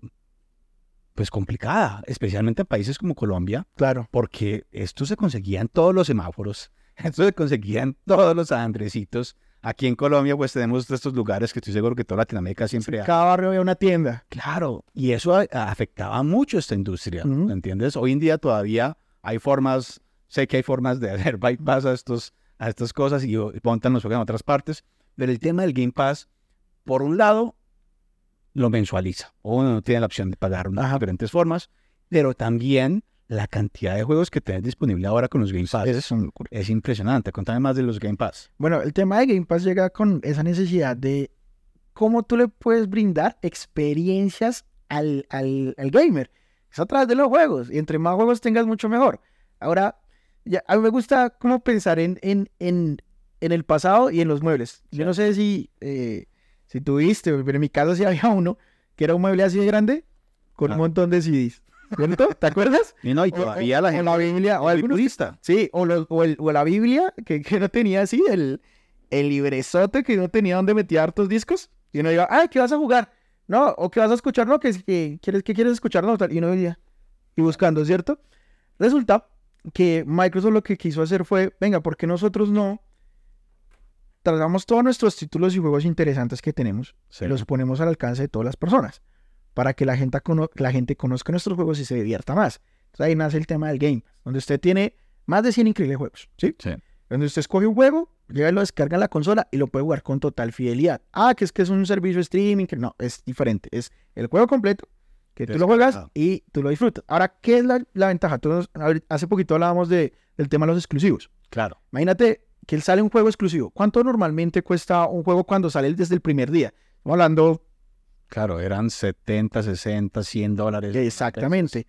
pues complicada, especialmente en países como Colombia, claro. porque esto se conseguía en todos los semáforos, esto se conseguía en todos los andrecitos. Aquí en Colombia pues tenemos estos lugares que estoy seguro que toda Latinoamérica siempre ha. Cada barrio había una tienda. Claro, y eso a- afectaba mucho esta industria. ¿me entiendes? Hoy en día todavía hay formas, sé que hay formas de hacer bypass a, estos, a estas cosas y y montan los juegos en otras partes, pero el tema del Game Pass, por un lado, lo mensualiza, o uno no tiene la opción de pagar unas diferentes formas, pero también la cantidad de juegos que tienes disponible ahora con los Game Pass es impresionante. Contame más de los Game Pass. Bueno, el tema de Game Pass llega con esa necesidad de cómo tú le puedes brindar experiencias al, al, al gamer. Es a través de los juegos. Y entre más juegos tengas, mucho mejor. Ahora, ya, a mí me gusta como pensar en, en, en, en el pasado y en los muebles. Yo no sé si, eh, si tuviste, pero en mi casa sí había uno que era un mueble así de grande con Ah. un montón de CDs. ¿Cierto? ¿Te acuerdas? Y no, y O- todavía o- la o gente la Biblia, o algunos. Sí, o, lo- o el- o la Biblia, que, que no tenía así, el, el librezote que no tenía donde metía hartos discos. Y uno iba, ay, ¿qué vas a jugar? No, o ¿qué vas a escuchar? No, que, que ¿quieres, ¿qué quieres escuchar? No, tal. Y uno iba y buscando, ¿cierto? Resulta que Microsoft lo que quiso hacer fue, venga, ¿por qué nosotros no tratamos todos nuestros títulos y juegos interesantes que tenemos Sí. los ponemos al alcance de todas las personas? Para que la gente, la gente conozca nuestros juegos y se divierta más. Entonces ahí nace el tema del Game donde usted tiene más de 100 increíbles juegos, ¿sí? Sí. Donde usted escoge un juego, llega y lo descarga en la consola y lo puede jugar con total fidelidad. Ah, que es que es un servicio streaming, que no, es diferente. Es el juego completo, que tú lo juegas y tú lo disfrutas. Ahora, ¿qué es la, la ventaja? Ahorita- hace poquito hablábamos de, del tema de los exclusivos. Claro. Imagínate que él sale un juego exclusivo. ¿Cuánto normalmente cuesta un juego cuando sale desde el primer día? Estamos hablando Claro, eran 70, 60, 100 dólares. exactamente.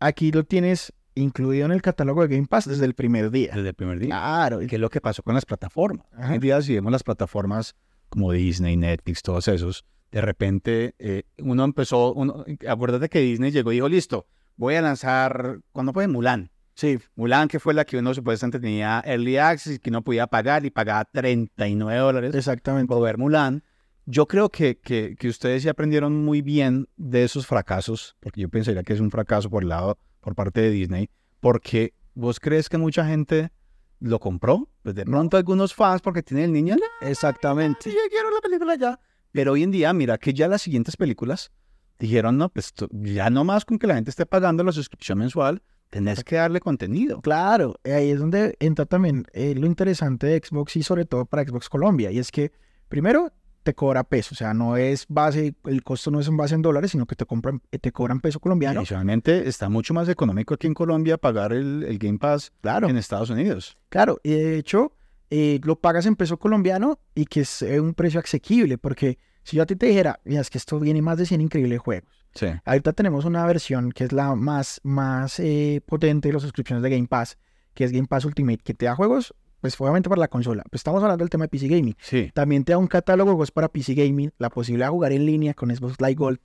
Aquí lo tienes incluido en el catálogo de Game Pass desde el primer día. Desde el primer día. Claro. ¿Qué es lo que pasó con las plataformas? Ajá. Hoy en día, si vemos las plataformas como Disney, Netflix, todos esos, de repente eh, uno empezó, uno, acuérdate que Disney llegó y dijo, listo, voy a lanzar, ¿cuándo fue? Mulan. Sí, Mulan, que fue la que uno supuestamente tenía Early Access y que no podía pagar y pagaba 39 dólares exactamente. por ver Mulan. Yo creo que, que, que ustedes sí aprendieron muy bien de esos fracasos, porque yo pensaría que es un fracaso por el lado, por parte de Disney, porque vos crees que mucha gente lo compró, pues de pronto algunos fans porque tienen el niño, "No, Exactamente. sí, yo quiero la película ya. Pero hoy en día, mira que ya las siguientes películas dijeron, no, pues ya no más con que la gente esté pagando la suscripción mensual, tenés que darle contenido. Claro, ahí es donde entra también eh, lo interesante de Xbox y sobre todo para Xbox Colombia. Y es que, primero, te cobra peso. O sea, no es base, el costo no es en base en dólares, sino que te, compran, eh, te cobran peso colombiano. Adicionalmente, está mucho más económico aquí en Colombia pagar el, el Game Pass Claro. en Estados Unidos. Claro, y de hecho, eh, lo pagas en peso colombiano y que es eh, un precio asequible, porque si yo a ti te dijera, mira, es que esto viene más de 100 increíbles juegos. Sí. Ahorita tenemos una versión que es la más, más eh, potente de las suscripciones de Game Pass, que es Game Pass Ultimate, que te da juegos, pues obviamente para la consola. Pues estamos hablando del tema de PC Gaming. Sí. También te da un catálogo de juegos para PC Gaming, la posibilidad de jugar en línea con Xbox Live Gold,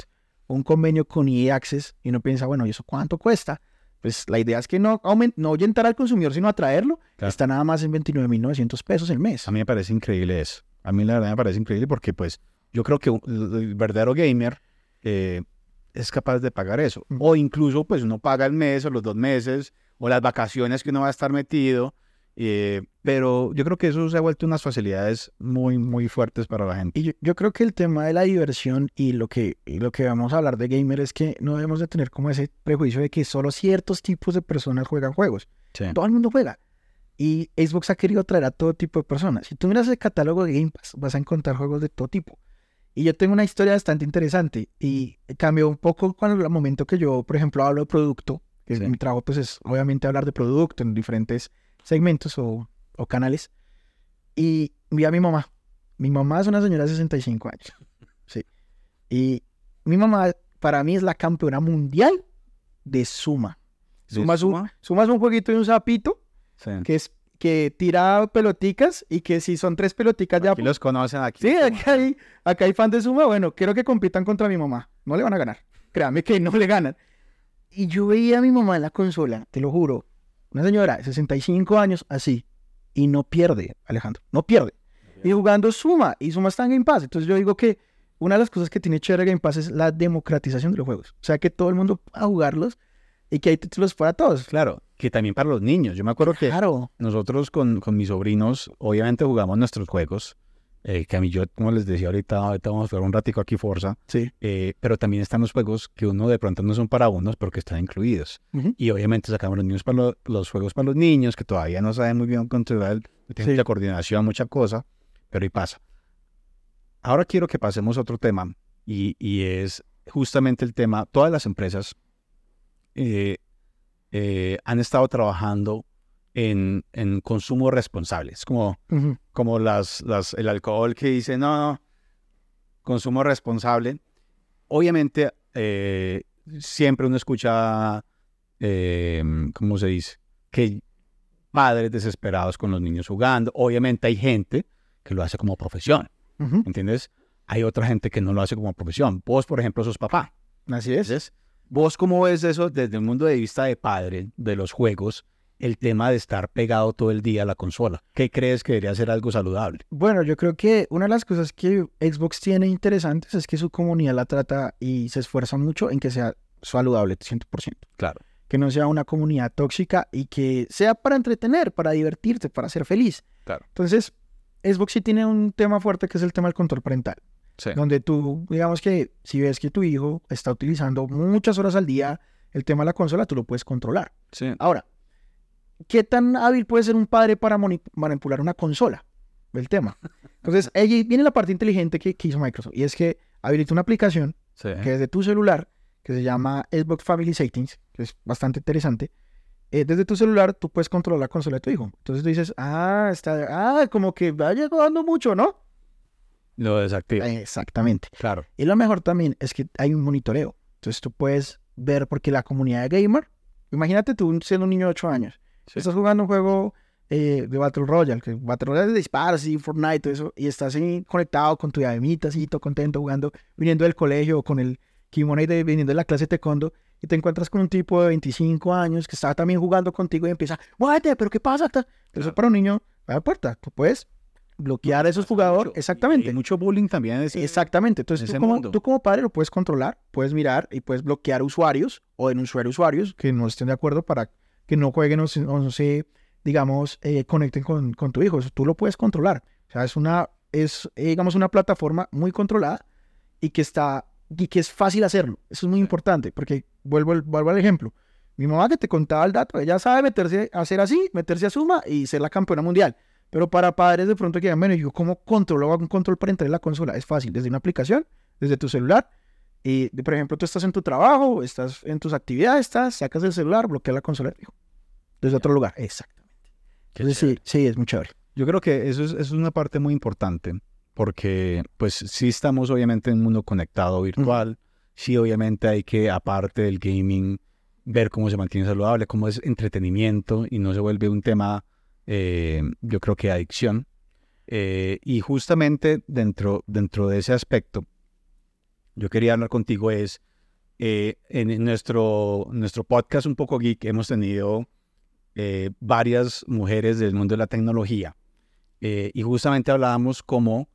un convenio con EA Access, y uno piensa, bueno, ¿y eso cuánto cuesta? pues la idea es que no, aument no ahuyentar al consumidor, sino atraerlo. Claro. Está nada más en 29.900 pesos el mes. A mí me parece increíble eso. A mí la verdad me parece increíble porque pues yo creo que un- el verdadero gamer eh, es capaz de pagar eso. O incluso pues uno paga el mes o los dos meses o las vacaciones que uno va a estar metido. eh, pero yo creo que eso se ha vuelto unas facilidades muy, muy fuertes para la gente. Y yo, yo creo que el tema de la diversión y lo que, y lo que vamos a hablar de gamer es que no debemos de tener como ese prejuicio de que solo ciertos tipos de personas juegan juegos. Sí. Todo el mundo juega. Y Xbox ha querido traer a todo tipo de personas. Si tú miras el catálogo de Game Pass, vas a encontrar juegos de todo tipo. Y yo tengo una historia bastante interesante y cambió un poco cuando el momento que yo, por ejemplo, hablo de producto, que Sí. mi trabajo pues es obviamente hablar de producto en diferentes segmentos o, o canales. Y vi a mi mamá. Mi mamá es una señora de 65 años. Sí. Y mi mamá para mí es la campeona mundial de Suma. ¿De Suma, un- Suma? Suma es un jueguito de un sapito Sí. que es que tira peloticas y que si son tres peloticas ya... Aquí los conocen aquí. Sí, acá hay, acá hay fan de Suma. Bueno, quiero que compitan contra mi mamá. No le van a ganar. Créame que no le ganan. Y yo veía a mi mamá en la consola, te lo juro. Una señora de 65 años así. Y no pierde, Alejandro. No pierde. Y jugando Suma. Y Suma está en Game Pass. Entonces yo digo que una de las cosas que tiene chévere Game Pass es la democratización de los juegos. O sea, que todo el mundo pueda jugarlos y que hay títulos para todos. Claro, que también para los niños. Yo me acuerdo que Claro. nosotros con, con mis sobrinos, obviamente jugamos nuestros juegos. eh, que a mí yo, como les decía ahorita, ahorita vamos a jugar un ratico aquí Forza. Sí. eh, pero también están los juegos que uno de pronto no son para unos, pero que están incluidos. Ujú. Y obviamente sacamos los, niños para lo- los juegos para los niños, que todavía no saben muy bien controlar, tienen Sí. mucha coordinación, mucha cosa, pero ahí pasa. Ahora quiero que pasemos a otro tema, y, y es justamente el tema, todas las empresas eh, eh, han estado trabajando en, en consumo responsable. Es como, Ujú. como las, las, el alcohol que dice, no, no, consumo responsable. Obviamente, eh, siempre uno escucha, eh, ¿cómo se dice? Que padres desesperados con los niños jugando. Obviamente hay gente que lo hace como profesión, Ujú. ¿entiendes? Hay otra gente que no lo hace como profesión. Vos, por ejemplo, sos papá. Así es. Entonces, ¿vos cómo ves eso desde el punto de vista de padre, de los juegos, el tema de estar pegado todo el día a la consola? ¿Qué crees que debería ser algo saludable? Bueno, yo creo que una de las cosas que Xbox tiene interesantes es que su comunidad la trata y se esfuerza mucho en que sea saludable 100%. Claro. Que no sea una comunidad tóxica y que sea para entretener, para divertirte, para ser feliz. Claro. Entonces, Xbox sí tiene un tema fuerte que es el tema del control parental. Sí. Donde tú, digamos que si ves que tu hijo está utilizando muchas horas al día el tema de la consola, tú lo puedes controlar. Sí. Ahora, ¿qué tan hábil puede ser un padre para manipular una consola? El tema. Entonces, ahí viene la parte inteligente que, que hizo Microsoft. Y es que habilita una aplicación Sí. que desde tu celular, que se llama Xbox Family Settings, que es bastante interesante. eh, desde tu celular tú puedes controlar la consola de tu hijo. Entonces tú dices, ah, está, ah, como que vaya jugando mucho, ¿no? Lo desactiva. Exactamente. Claro. Y lo mejor también es que hay un monitoreo. Entonces tú puedes ver, porque la comunidad de gamer, imagínate tú siendo un niño de 8 años, Sí. estás jugando un juego eh, de Battle Royale, que Battle Royale de disparos y Fortnite, todo eso, y estás ahí conectado con tu diademita, así, todo contento, jugando, viniendo del colegio o con el kimono y de, viniendo de la clase de taekwondo, y te encuentras con un tipo de 25 años que está también jugando contigo y empieza, guárdate, pero ¿qué pasa? Ta-". Eso para un niño, a la puerta, tú puedes bloquear a esos jugadores, exactamente. Hay mucho bullying también. en ese- Exactamente. Entonces, ese tú como, tú como padre lo puedes controlar, puedes mirar y puedes bloquear usuarios o denunciar usuarios que no estén de acuerdo para que no jueguen o, no se, digamos, eh, conecten con, con tu hijo. Eso tú lo puedes controlar. O sea, es una, es, eh, digamos, una plataforma muy controlada y que está, y que es fácil hacerlo. Eso es muy importante porque vuelvo, vuelvo al ejemplo. Mi mamá que te contaba el dato, ella sabe meterse, hacer así, meterse a Suma y ser la campeona mundial. Pero para padres de pronto que digan, bueno, ¿yo cómo controlo hago un control parental en la consola? Es fácil, desde una aplicación, desde tu celular. Y, por ejemplo, tú estás en tu trabajo, estás en tus actividades, estás, sacas el celular, bloqueas la consola hijo. Desde otro lugar, exactamente. Entonces, sí, sí, es muy chévere. Yo creo que eso es, eso es una parte muy importante, porque pues sí estamos obviamente en un mundo conectado virtual, sí obviamente hay que, aparte del gaming, ver cómo se mantiene saludable, cómo es entretenimiento y no se vuelve un tema, eh, yo creo que adicción. Eh, y justamente dentro, dentro de ese aspecto, yo quería hablar contigo es, eh, en nuestro, nuestro podcast Un poco geek hemos tenido eh, varias mujeres del mundo de la tecnología eh, y justamente hablábamos como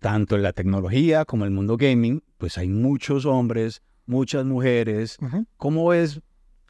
tanto en la tecnología como en el mundo gaming, pues hay muchos hombres, muchas mujeres. ¿Cómo es?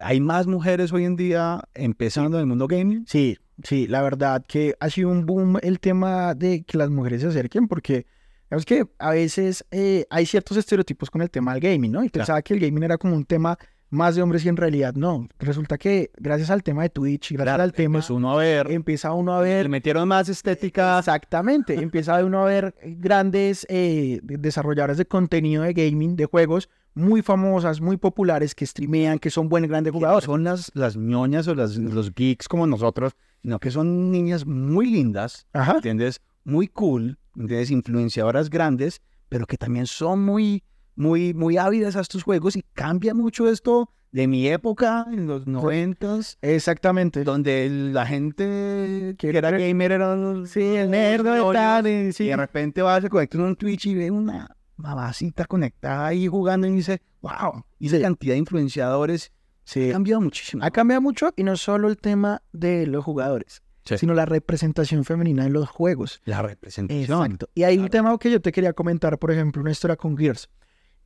¿Hay más mujeres hoy en día empezando en el mundo gaming? Sí, sí, la verdad que ha sido un boom el tema de que las mujeres se acerquen porque es que a veces eh, hay ciertos estereotipos con el tema del gaming, ¿no? Y pensaba que el gaming era como un tema más de hombres y en realidad no. Resulta que gracias al tema de Twitch, gracias al tema... uno a ver... Empieza uno a ver... Le metieron más estética. Exactamente. empieza uno a ver grandes eh, desarrolladores de contenido de gaming, de juegos, muy famosas, muy populares, que streamean, que son buenos, grandes jugadores. Son las, las ñoñas o las, los geeks como nosotros, sino que son niñas muy lindas, Ajá. ¿entiendes? Muy cool, ¿entiendes? Influenciadoras grandes, pero que también son muy, muy, muy ávidas a estos juegos y cambia mucho esto de mi época, en los noventas. Exactamente. Donde la gente que era gamer era sí, el nerd, y, sí. y de repente va a se conecta en un Twitch y ve una mamacita conectada ahí jugando y dice, wow, y esa cantidad de influenciadores sí. ha cambiado muchísimo. Ha cambiado mucho y no solo el tema de los jugadores sino la representación femenina en los juegos. La representación. Exacto. Y hay un tema que yo te quería comentar, por ejemplo, una historia con Gears.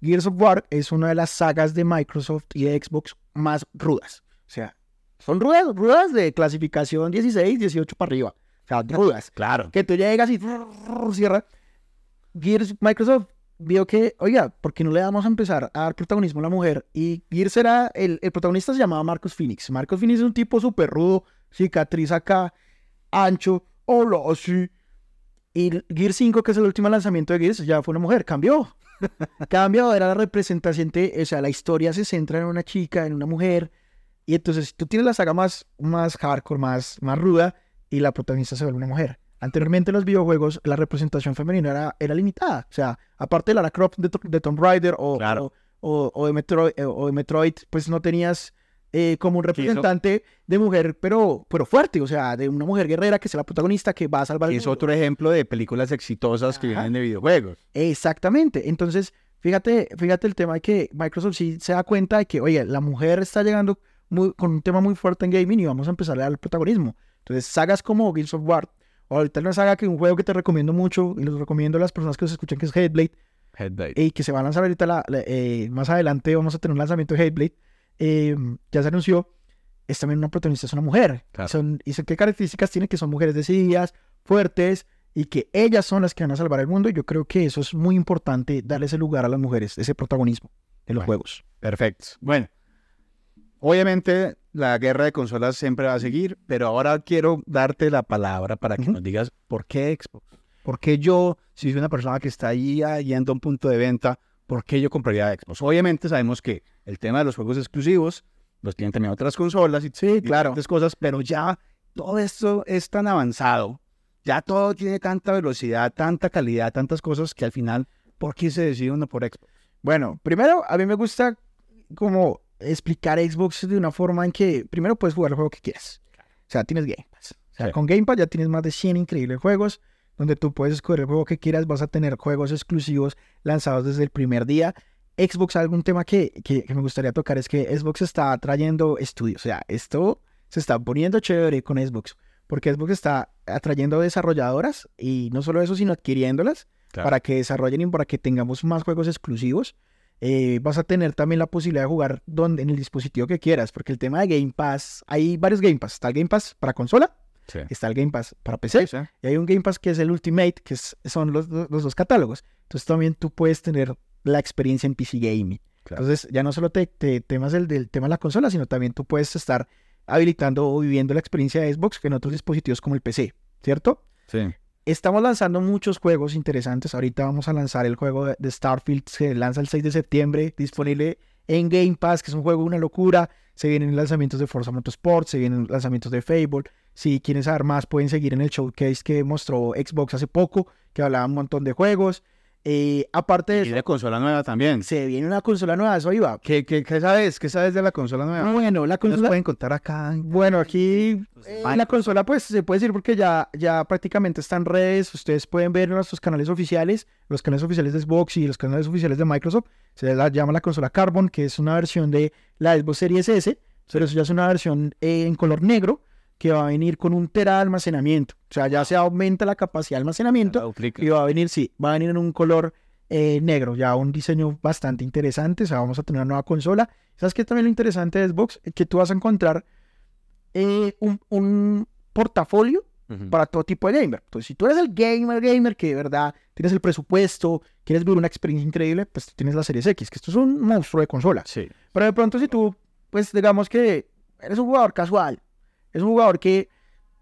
Gears of War es una de las sagas de Microsoft y de Xbox más rudas. O sea, son rudas, rudas de clasificación 16, 18 para arriba. O sea, rudas. Claro. Que tú llegas y cierra. Gears, Microsoft vio que, oiga, ¿por qué no le vamos a empezar a dar protagonismo a la mujer? Y Gears era, el, el protagonista se llamaba Marcos Phoenix. Marcos Phoenix es un tipo súper rudo, cicatriz acá, ancho, hola, así. Y Gear 5, que es el último lanzamiento de Gears, ya fue una mujer, cambió. cambió, era la representación, o sea, la historia se centra en una chica, en una mujer. Y entonces tú tienes la saga más, más hardcore, más, más ruda, y la protagonista se vuelve una mujer. Anteriormente en los videojuegos la representación femenina era, era limitada. O sea, aparte de Lara Croft de, de Tomb Raider o, o, o, de Metroid, o de Metroid, pues no tenías eh, como un representante de mujer, pero, pero fuerte, o sea, de una mujer guerrera que sea la protagonista que va a salvar Es otro ejemplo de películas exitosas que vienen de videojuegos. Exactamente. Entonces, fíjate, fíjate el tema de que Microsoft sí se da cuenta de que, oye, la mujer está llegando con un tema muy fuerte en gaming y vamos a empezar a dar el protagonismo. Entonces, sagas como Gears of War, ahorita una saga que un juego que te recomiendo mucho y los recomiendo a las personas que os escuchan, que es Headblade. Headblade. Y que se va a lanzar ahorita eh, más adelante, vamos a tener un lanzamiento de Headblade Em, ya se anunció, es también una protagonista, es una mujer. Son, y qué características tiene, que son mujeres decididas, fuertes, y que ellas son las que van a salvar el mundo. Y yo creo que eso es muy importante, darle ese lugar a las mujeres, ese protagonismo en los juegos. Perfecto. Bueno, obviamente la guerra de consolas siempre va a seguir, pero ahora quiero darte la palabra para que nos digas por qué Xbox. ¿Por qué yo, si soy una persona que está ahí yendo a un punto de venta, ¿por qué yo compraría Xbox? Obviamente sabemos que el tema de los juegos exclusivos los tienen también otras consolas y sí, claro. otras cosas, pero ya todo esto es tan avanzado, ya todo tiene tanta velocidad, tanta calidad, tantas cosas que al final, ¿por qué se decide uno por Xbox? Bueno, primero, a mí me gusta como explicar Xbox de una forma en que primero puedes jugar el juego que quieras. O sea, tienes Game Pass. O sea, con Game Pass ya tienes más de 100 increíbles juegos donde tú puedes escoger el juego que quieras, vas a tener juegos exclusivos lanzados desde el primer día. Xbox, algún tema que, que, me gustaría tocar es que Xbox está trayendo estudios, o sea, esto se está poniendo chévere con Xbox, porque Xbox está atrayendo desarrolladoras y no solo eso, sino adquiriéndolas para que desarrollen y para que tengamos más juegos exclusivos. Eh, vas a tener también la posibilidad de jugar donde, en el dispositivo que quieras, porque el tema de Game Pass, hay varios Game Pass. Está el Game Pass para consola, Está el Game Pass para PC y hay un Game Pass que es el Ultimate, que son los, dos catálogos. Entonces también tú puedes tener la experiencia en PC Gaming. Entonces ya no solo te, temas del, del, tema de la consola, sino también tú puedes estar habilitando o viviendo la experiencia de Xbox en otros dispositivos como el PC, ¿cierto? Sí. Estamos lanzando muchos juegos interesantes. Ahorita vamos a lanzar el juego de Starfield, se lanza el 6 de septiembre, disponible en Game Pass, que es un juego una locura. Se vienen lanzamientos de Forza Motorsport, se vienen lanzamientos de Fable. Si quieren saber más, pueden seguir en el showcase que mostró Xbox hace poco, que hablaba un montón de juegos. Eh, aparte de Y eso, de consola nueva también. se viene una consola nueva, eso iba. ¿Qué, qué, qué sabes? ¿Qué sabes de la consola nueva? Bueno, la ¿Qué nos consola... pueden contar acá? Bueno, aquí eh, Mike. la consola pues se puede decir porque ya, ya prácticamente está en redes, ustedes pueden ver nuestros canales oficiales, los canales oficiales de Xbox y los canales oficiales de Microsoft, se la llama la consola Carbon, que es una versión de la Xbox Series S, pero eso ya es una versión eh, en color negro que va a venir con un tera de almacenamiento, o sea, ya se aumenta la capacidad de almacenamiento y va a venir, sí, va a venir en un color eh, negro, ya un diseño bastante interesante, o sea, vamos a tener una nueva consola. ¿Sabes qué también lo interesante de Xbox? Que tú vas a encontrar eh, un, un portafolio Ujú. para todo tipo de gamer. Entonces, si tú eres el gamer, gamer, que de verdad tienes el presupuesto, quieres vivir una experiencia increíble, pues tienes la Series X, que esto es un monstruo de consola. Sí. Pero de pronto si tú, pues digamos que eres un jugador casual, es un jugador que,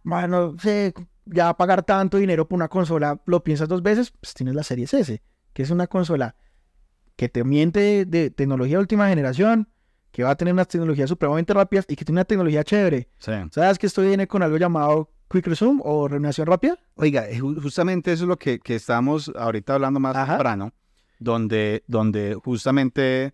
bueno, no sé, ya pagar tanto dinero por una consola, lo piensas dos veces, pues tienes la Series S, que es una consola que te miente de, de tecnología de última generación, que va a tener unas tecnologías supremamente rápidas y que tiene una tecnología chévere. Sí. ¿Sabes que esto viene con algo llamado Quick Resume o reanimación rápida? Oiga, ju- justamente eso es lo que, que estamos ahorita hablando más Ajá. temprano, donde, donde justamente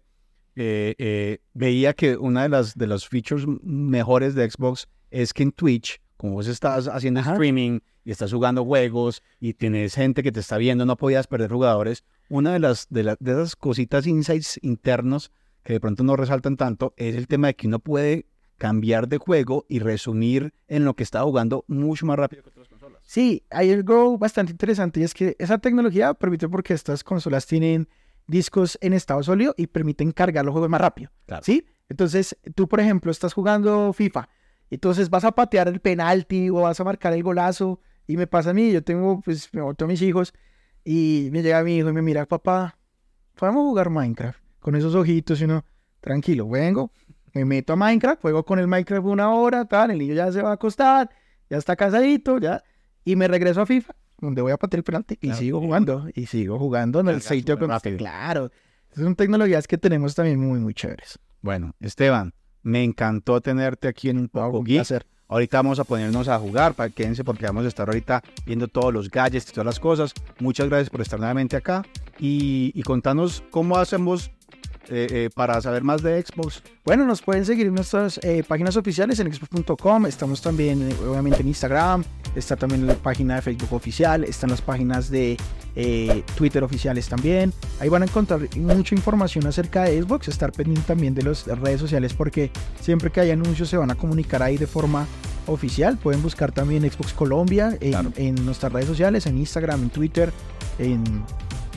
eh, eh, veía que una de las de los features mejores de Xbox es que en Twitch, como vos estás haciendo Ajá. streaming y estás jugando juegos y tienes gente que te está viendo, no podías perder jugadores. Una de las de, la- de esas cositas insights internos que de pronto no resaltan tanto es el tema de que uno puede cambiar de juego y resumir en lo que está jugando mucho más rápido que otras consolas. Sí, hay algo bastante interesante y es que esa tecnología permite porque estas consolas tienen discos en estado sólido y permiten cargar los juegos más rápido. Claro. ¿Sí? Entonces, tú, por ejemplo, estás jugando FIFA, entonces vas a patear el penalti o vas a marcar el golazo y me pasa a mí, yo tengo, pues, me boto a mis hijos y me llega mi hijo y me mira, papá, podemos jugar Minecraft con esos ojitos y uno, tranquilo, vengo, me meto a Minecraft, juego con el Minecraft una hora, tal, el niño ya se va a acostar, ya está cansadito, ya, y me regreso a FIFA, donde voy a patear el penalti y Claro. sigo jugando, y sigo jugando en el sitio con. Claro, son tecnologías que tenemos también muy, muy chéveres. Bueno, Esteban, me encantó tenerte aquí en un poco Un placer. Ahorita vamos a ponernos a jugar, para quédense porque vamos a estar ahorita viendo todos los gadgets y todas las cosas. Muchas gracias por estar nuevamente acá y, y contanos cómo hacemos eh, eh, para saber más de Xbox. Bueno, nos pueden seguir en nuestras eh, páginas oficiales en xbox.com. Estamos también, obviamente, en Instagram. Está también la página de Facebook oficial. Están las páginas de Twitter oficiales también. Ahí van a encontrar mucha información acerca de Xbox. Estar pendiente también de las redes sociales porque siempre que hay anuncios se van a comunicar ahí de forma oficial. Pueden buscar también Xbox Colombia en, Claro. en nuestras redes sociales, en Instagram, en Twitter, en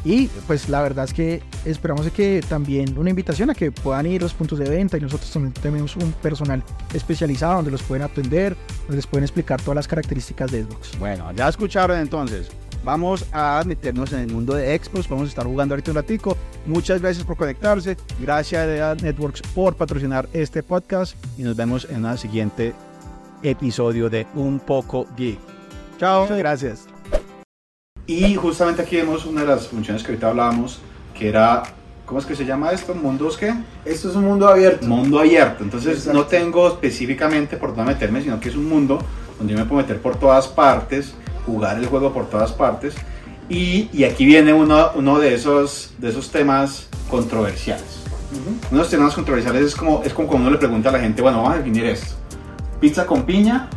y pues la verdad es que esperamos que también una invitación a que puedan ir los puntos de venta y nosotros también tenemos un personal especializado donde los pueden atender, donde les pueden explicar todas las características de Xbox. Bueno, ya escucharon entonces. Vamos a meternos en el mundo de Xbox. Vamos a estar jugando ahorita un ratico. Muchas gracias por conectarse. Gracias a Networks por patrocinar este podcast. Y nos vemos en un siguiente episodio de Un Poco Geek. Chao. Muchas gracias. Y justamente aquí vemos una de las funciones que ahorita hablábamos, que era, ¿cómo es que se llama esto? ¿Mundos qué? Esto es un mundo abierto. Mundo abierto. Entonces Exacto. no tengo específicamente por dónde meterme, sino que es un mundo donde yo me puedo meter por todas partes, jugar el juego por todas partes. Y, y aquí viene uno, uno de, esos, de esos temas controversiales. Ujú. Uno de los temas controversiales es como, es como cuando uno le pregunta a la gente, bueno, vamos a definir esto. ¿Pizza con piña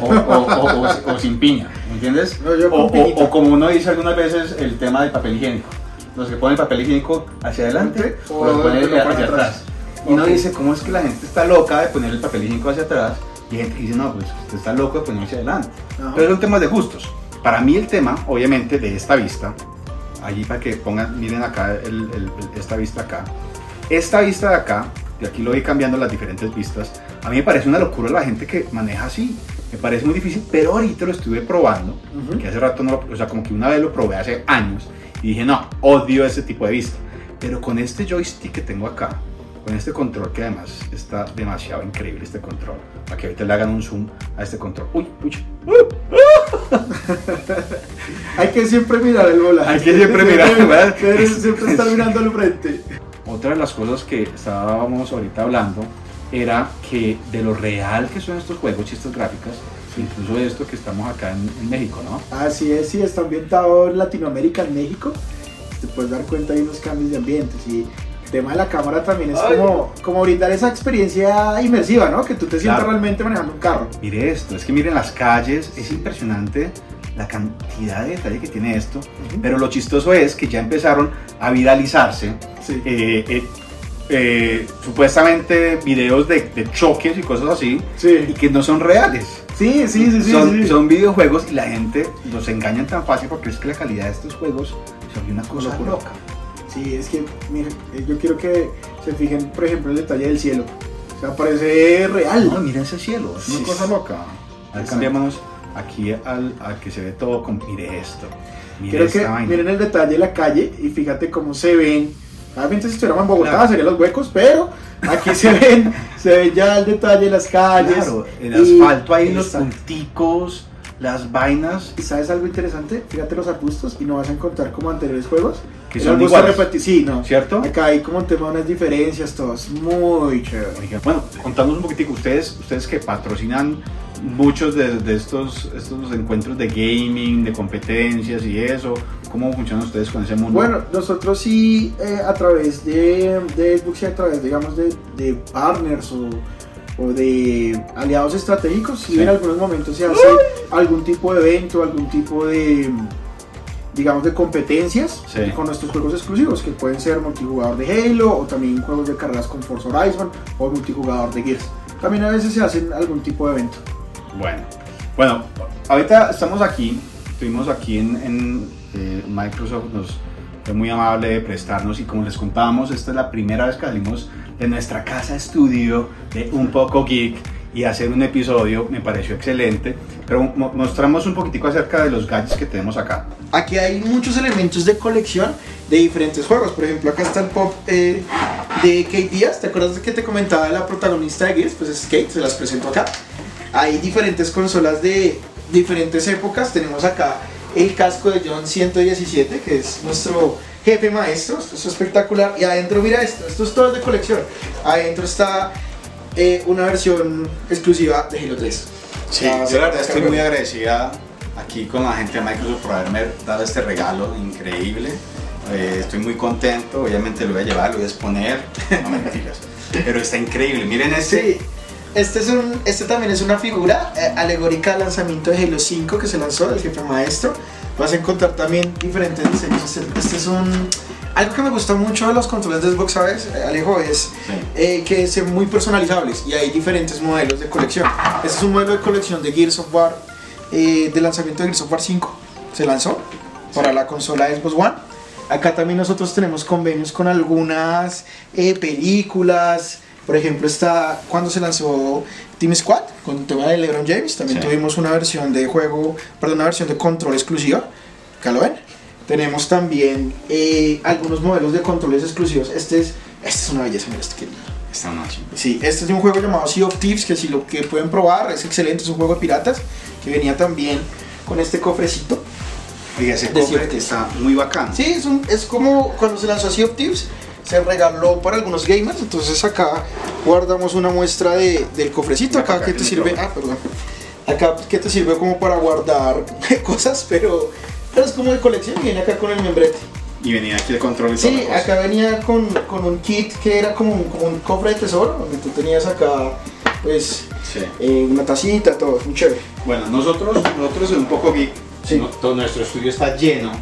o, o- o- o- o sin piña? ¿Me entiendes? No, yo o, como uno dice algunas veces, el tema del papel higiénico. Los que ponen papel higiénico hacia adelante o, los ponen hacia atrás. atrás. Y uno dice, ¿cómo es que la gente está loca de poner el papel higiénico hacia atrás? Y gente dice, no, pues usted está loco de ponerlo hacia adelante. Ajá. Pero son temas de gustos. Para mí el tema, obviamente, de esta vista, allí para que pongan, miren acá el- el- el- esta vista acá. Esta vista de acá, y aquí lo voy cambiando las diferentes vistas, a mí me parece una locura la gente que maneja así. Me parece muy difícil, pero ahorita lo estuve probando, Ujú. que hace rato no lo, o sea, como que una vez lo probé hace años y dije, no, odio ese tipo de vista. Pero con este joystick que tengo acá, con este control que además está demasiado increíble este control, para que ahorita le hagan un zoom a este control. Uy, uy, Hay que siempre mirar el volante. Hay que siempre mirar, ¿verdad? Pero siempre estar mirando al frente. Otra de las cosas que estábamos ahorita hablando era que de lo real que son estos juegos y estas gráficas, incluso esto que estamos acá en, en México, ¿no? Así es, sí, está ambientado en Latinoamérica, en México. te puedes dar cuenta de unos cambios de ambientes y el tema de la cámara también es Ay. como, como brindar esa experiencia inmersiva, ¿no? Que tú te sientas Claro. realmente manejando un carro. Mire esto, es que miren las calles, es impresionante la cantidad de detalle que tiene esto, pero lo chistoso es que ya empezaron a viralizarse Sí. eh, eh, eh, supuestamente videos de, de choques y cosas así, y que no son reales. sí, sí, sí, sí. son, sí. son videojuegos y la gente los engañan tan fácil porque es que la calidad de estos juegos volvió una cosa loca. Sí, es que, miren, yo quiero que se fijen, por ejemplo, el detalle del cielo. O sea, parece real. No, mira ese cielo, es una Sí, cosa loca. Cambiémonos aquí al, al que se ve todo con. Mire esto. Mire esta que vaina. miren el detalle de la calle y fíjate cómo se ven. Obviamente si estuviéramos en Bogotá Claro. serían los huecos, pero aquí se ven, se ve ya el detalle de las calles. Claro, el asfalto ahí, los punticos, las vainas. ¿Y sabes algo interesante? Fíjate los arbustos y no vas a encontrar como anteriores juegos. Que son iguales. Sí, no. ¿Cierto? Acá hay como un tema, unas diferencias, todas muy chévere. Bueno, contándonos un poquitico, ustedes, ustedes que patrocinan muchos de, de estos, estos encuentros de gaming, de competencias y eso, ¿cómo funcionan ustedes con ese mundo? Bueno, nosotros sí eh, a través de, de Xbox y a través, digamos, de, de partners o, o de aliados estratégicos, sí, Sí. en algunos momentos se hace algún tipo de evento, algún tipo de, digamos, de competencias Sí. con nuestros juegos exclusivos, que pueden ser multijugador de Halo o también juegos de carreras con Forza Horizon o multijugador de Gears. También a veces se hacen algún tipo de evento. Bueno, bueno, ahorita estamos aquí, estuvimos aquí en, eh, Microsoft, nos fue muy amable de prestarnos y como les contábamos, esta es la primera vez que salimos de nuestra casa estudio de Un Poco Geek y hacer un episodio me pareció excelente, pero mo- mostramos un poquitico acerca de los gadgets que tenemos acá. Aquí hay muchos elementos de colección de diferentes juegos. Por ejemplo, acá está el pop eh, de Kate Díaz. ¿Te acuerdas que te comentaba la protagonista de Gears? Pues es Kate, se las presento acá. Hay diferentes consolas de diferentes épocas. Tenemos acá el casco de John 117, que es nuestro jefe maestro. Esto es espectacular. Y adentro, mira esto, esto es todo de colección. Adentro está eh, una versión exclusiva de Halo 3. Sí, Ah, yo la verdad estoy muy agradecida aquí con la gente de Microsoft por haberme dado este regalo increíble. Eh, estoy muy contento, obviamente lo voy a llevar, lo voy a exponer. No mentiras. Pero está increíble, miren este. Sí, este, es un, este también es una figura eh, alegórica al lanzamiento de Halo 5 que se lanzó del jefe maestro. Vas a encontrar también diferentes diseños. Este, este es un... Algo que me gusta mucho de los controles de Xbox, ¿sabes, eh, Alejo? Es eh, que son muy personalizables y hay diferentes modelos de colección. Este es un modelo de colección de Gears of War, eh, de lanzamiento de Gears of War 5. Se lanzó para la consola Xbox One. Acá también nosotros tenemos convenios con algunas eh, películas. Por ejemplo, está cuando se lanzó Team Squad con el tema de LeBron James. También Sí. tuvimos una versión de juego, perdón, una versión de control exclusiva. Acá lo ven. Tenemos también eh, algunos modelos de controles exclusivos. Este es, este es una belleza, mira, este que. Esta noche. Sí, este es un juego llamado Sea of Thieves, que si lo que pueden probar es excelente, es un juego de piratas, que venía también con este cofrecito. Oiga, ese cofre está muy bacán. Sí, es, un- es como cuando se lanzó Sea of Thieves, se regaló para algunos gamers, entonces acá guardamos una muestra de, del cofrecito, acá que te sirve, ah, perdón, acá que te sirve como para guardar cosas, pero, pero es como de colección, viene acá con el membrete. Y venía aquí el control y toda Sí, la cosa. acá venía con, con un kit que era como un, como un cofre de tesoro, donde tú tenías acá, pues, Sí. eh, una tacita, todo, muy chévere. Bueno, nosotros, nosotros en un poco geek, Sí. no- todo nuestro estudio está lleno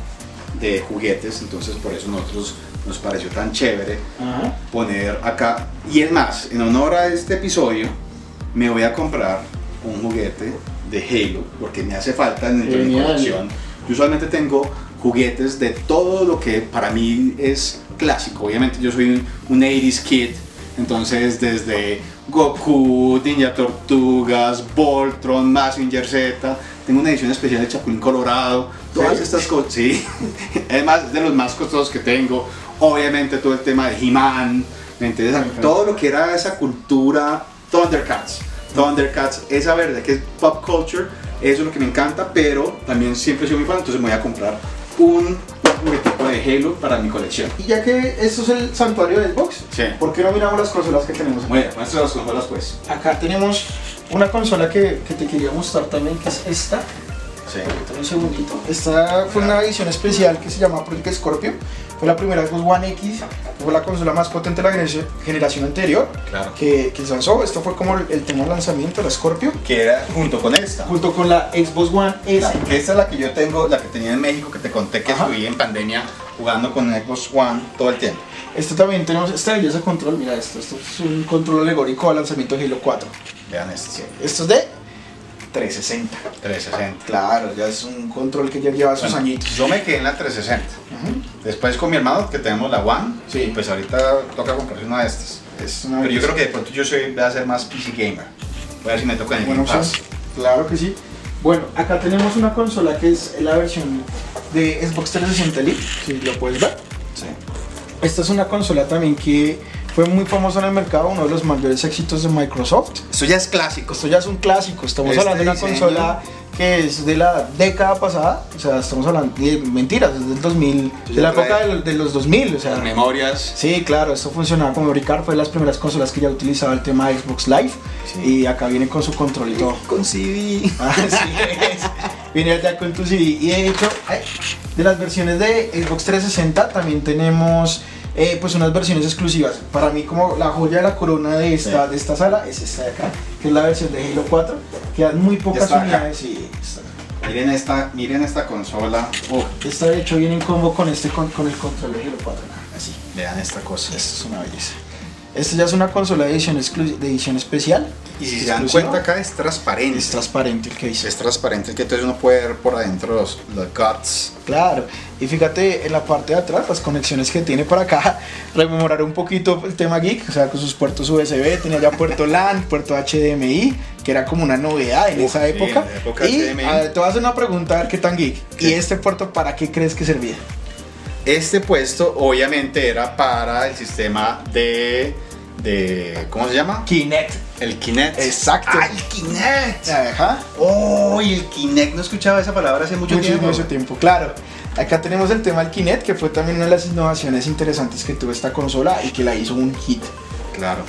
de juguetes, entonces por eso nosotros nos pareció tan chévere poner acá. Y es más, en honor a este episodio, me voy a comprar un juguete de Halo, porque me hace falta de mi colección. Yo usualmente tengo juguetes de todo lo que para mí es clásico. Obviamente yo soy un, un 80s kid, entonces desde Goku, Ninja Tortugas, Voltron, Mazinger Z, tengo una edición especial de Chapulín Colorado, todas ¿Sí? estas cosas, sí. Además es de los más costosos que tengo. Obviamente todo el tema de He-Man, ¿me entiendes? Todo lo que era esa cultura Thundercats. Thundercats, esa verdad que es pop culture, eso es lo que me encanta, pero también siempre he sido muy fan, entonces me voy a comprar un juguetico de Halo para mi colección. Y ya que esto es el santuario de Xbox, Sí. ¿por qué no miramos las consolas que tenemos aquí? Bueno, muestra las consolas pues. Acá tenemos una consola que, que te quería mostrar también, que es esta. Sí. Un segundito. Esta fue una edición especial que se llama Project Scorpio. Fue la primera Xbox One X, fue la consola más potente de la generación- generación anterior Claro. que, que se lanzó. Esto fue como el, el tema de lanzamiento, la Scorpio, Que era junto con esta. junto con la Xbox One S. Claro, que esta es la que yo tengo, la que tenía en México, que te conté que Ajá. estuve en pandemia jugando con Xbox One todo el tiempo. Esto también tenemos esta belleza control, mira esto, esto es un control alegórico al lanzamiento de Halo 4. Vean esto. Esto es de 360. 360. Claro, ya es un control que ya lleva sus Bueno, añitos. yo me quedé en la 360. Ujú. Después con mi hermano, que tenemos la One, Sí. pues ahorita toca comprarse una de estas. Es una Pero yo creo que de pronto yo soy, voy a ser más PC gamer. Voy a ver si me toca en el Bueno, Game opción. Claro que sí. Bueno, acá tenemos una consola que es la versión de Xbox 360 Elite, si lo puedes ver. Sí. Esta es una consola también que fue muy famosa en el mercado, uno de los mayores éxitos de Microsoft. Esto ya es clásico. Esto ya es un clásico, estamos Este hablando de una diseño- consola que es de la década pasada, o sea, estamos hablando de mentiras, es del 2000, Esto de la época de los, de los 2000, o sea, Las memorias. Sí, claro, esto funcionaba como Ricard, fue de las primeras consolas que ya utilizaba el tema de Xbox Live Sí. y acá viene con su control y todo. Con CD. Así es. Viene ya con tu CD. Y de hecho, de las versiones de Xbox 360 también tenemos eh, pues unas versiones exclusivas. Para mí como la joya de la corona de esta, Sí. de esta sala es esta de acá, que es la versión de Halo 4. Quedan muy pocas unidades y. Miren esta, miren esta consola. Uf, Esta de hecho viene en combo con este con, con el control de Halo 4. Así. vean esta cosa. Esto es una belleza. Esta ya es una consola de edición, de edición especial. Y si se dan cuenta acá es transparente. Es transparente el que dice. Es transparente que entonces uno puede ver por adentro los, los guts. Claro, y fíjate en la parte de atrás, las conexiones que tiene para acá, rememorar un poquito el tema geek, o sea, con sus puertos USB, tenía ya puerto LAN, puerto HDMI, que era como una novedad en Uf, esa sí, época. en la época y HDMI. a ver, te voy a hacer una pregunta, a ver qué tan geek. ¿Qué? ¿Y este puerto para qué crees que servía? Este puesto obviamente era para el sistema de, de ¿cómo se llama? Kinect. El Kinect. Exacto. ¡Ah, el Kinect! Ajá. ¡Oh, y el Kinect! No escuchaba esa palabra hace mucho, Mucho, tiempo. mucho tiempo, claro. Acá tenemos el tema del Kinect, que fue también una de las innovaciones interesantes que tuvo esta consola y que la hizo un hit. Claro.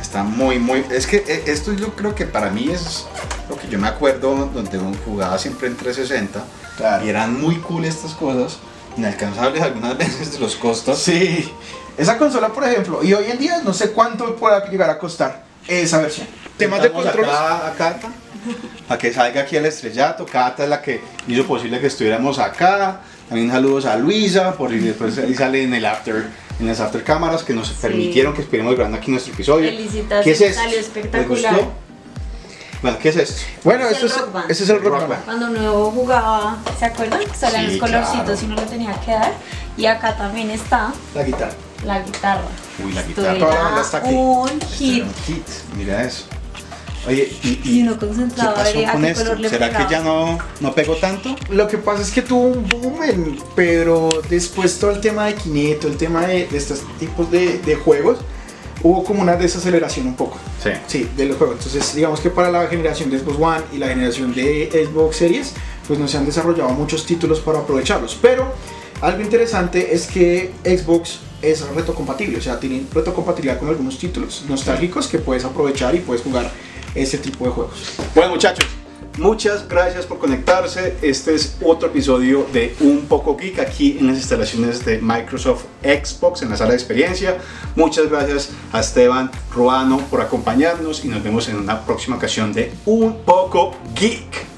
Está muy, muy... Es que eh, esto yo creo que para mí es lo que yo me acuerdo donde uno jugaba siempre en 360 Claro. y eran muy cool estas cosas, inalcanzables algunas veces de los costos. Sí, esa consola, por ejemplo, y hoy en día no sé cuánto pueda llegar a costar esa versión. Temas de Invitamos controles. acá a que salga aquí al estrellato. Cata es la que hizo posible que estuviéramos acá. También saludos a Luisa, por y después ahí sale en el after, en las after cámaras que nos permitieron que estuviéramos grabando aquí nuestro episodio. Felicitaciones, ¿Qué es esto? salió ¿Les espectacular. gustó? Bueno, ¿qué es esto? Bueno, Es esto el es, es el Rock Rock Band. Band. Cuando uno jugaba, ¿se acuerdan? Salían Sí, los colorcitos claro. y uno lo tenía que dar. Y acá también está La guitarra. La guitarra. Uy, la guitarra. Toda la banda está aquí. un Este hit. era un hit. Mira eso. Oye, ¿y, Y uno qué concentrado a pasó con qué esto? color le ¿Será pegaba. que ya no, no pegó tanto? Lo que pasa es que tuvo un boom, en- pero después todo el tema de Kinect, todo el tema de, de estos tipos de, de juegos, hubo como una desaceleración un poco. Sí. Sí, de los juegos. Entonces, digamos que para la generación de Xbox One y la generación de Xbox Series, pues no se han desarrollado muchos títulos para aprovecharlos. Pero algo interesante es que Xbox es retrocompatible, o sea, tiene retrocompatibilidad con algunos títulos nostálgicos que puedes aprovechar y puedes jugar este tipo de juegos. Bueno muchachos, muchas gracias por conectarse. Este es otro episodio de Un poco Geek aquí en las instalaciones de Microsoft Xbox en la sala de experiencia. Muchas gracias a Esteban Ruano por acompañarnos y nos vemos en una próxima ocasión de Un poco Geek.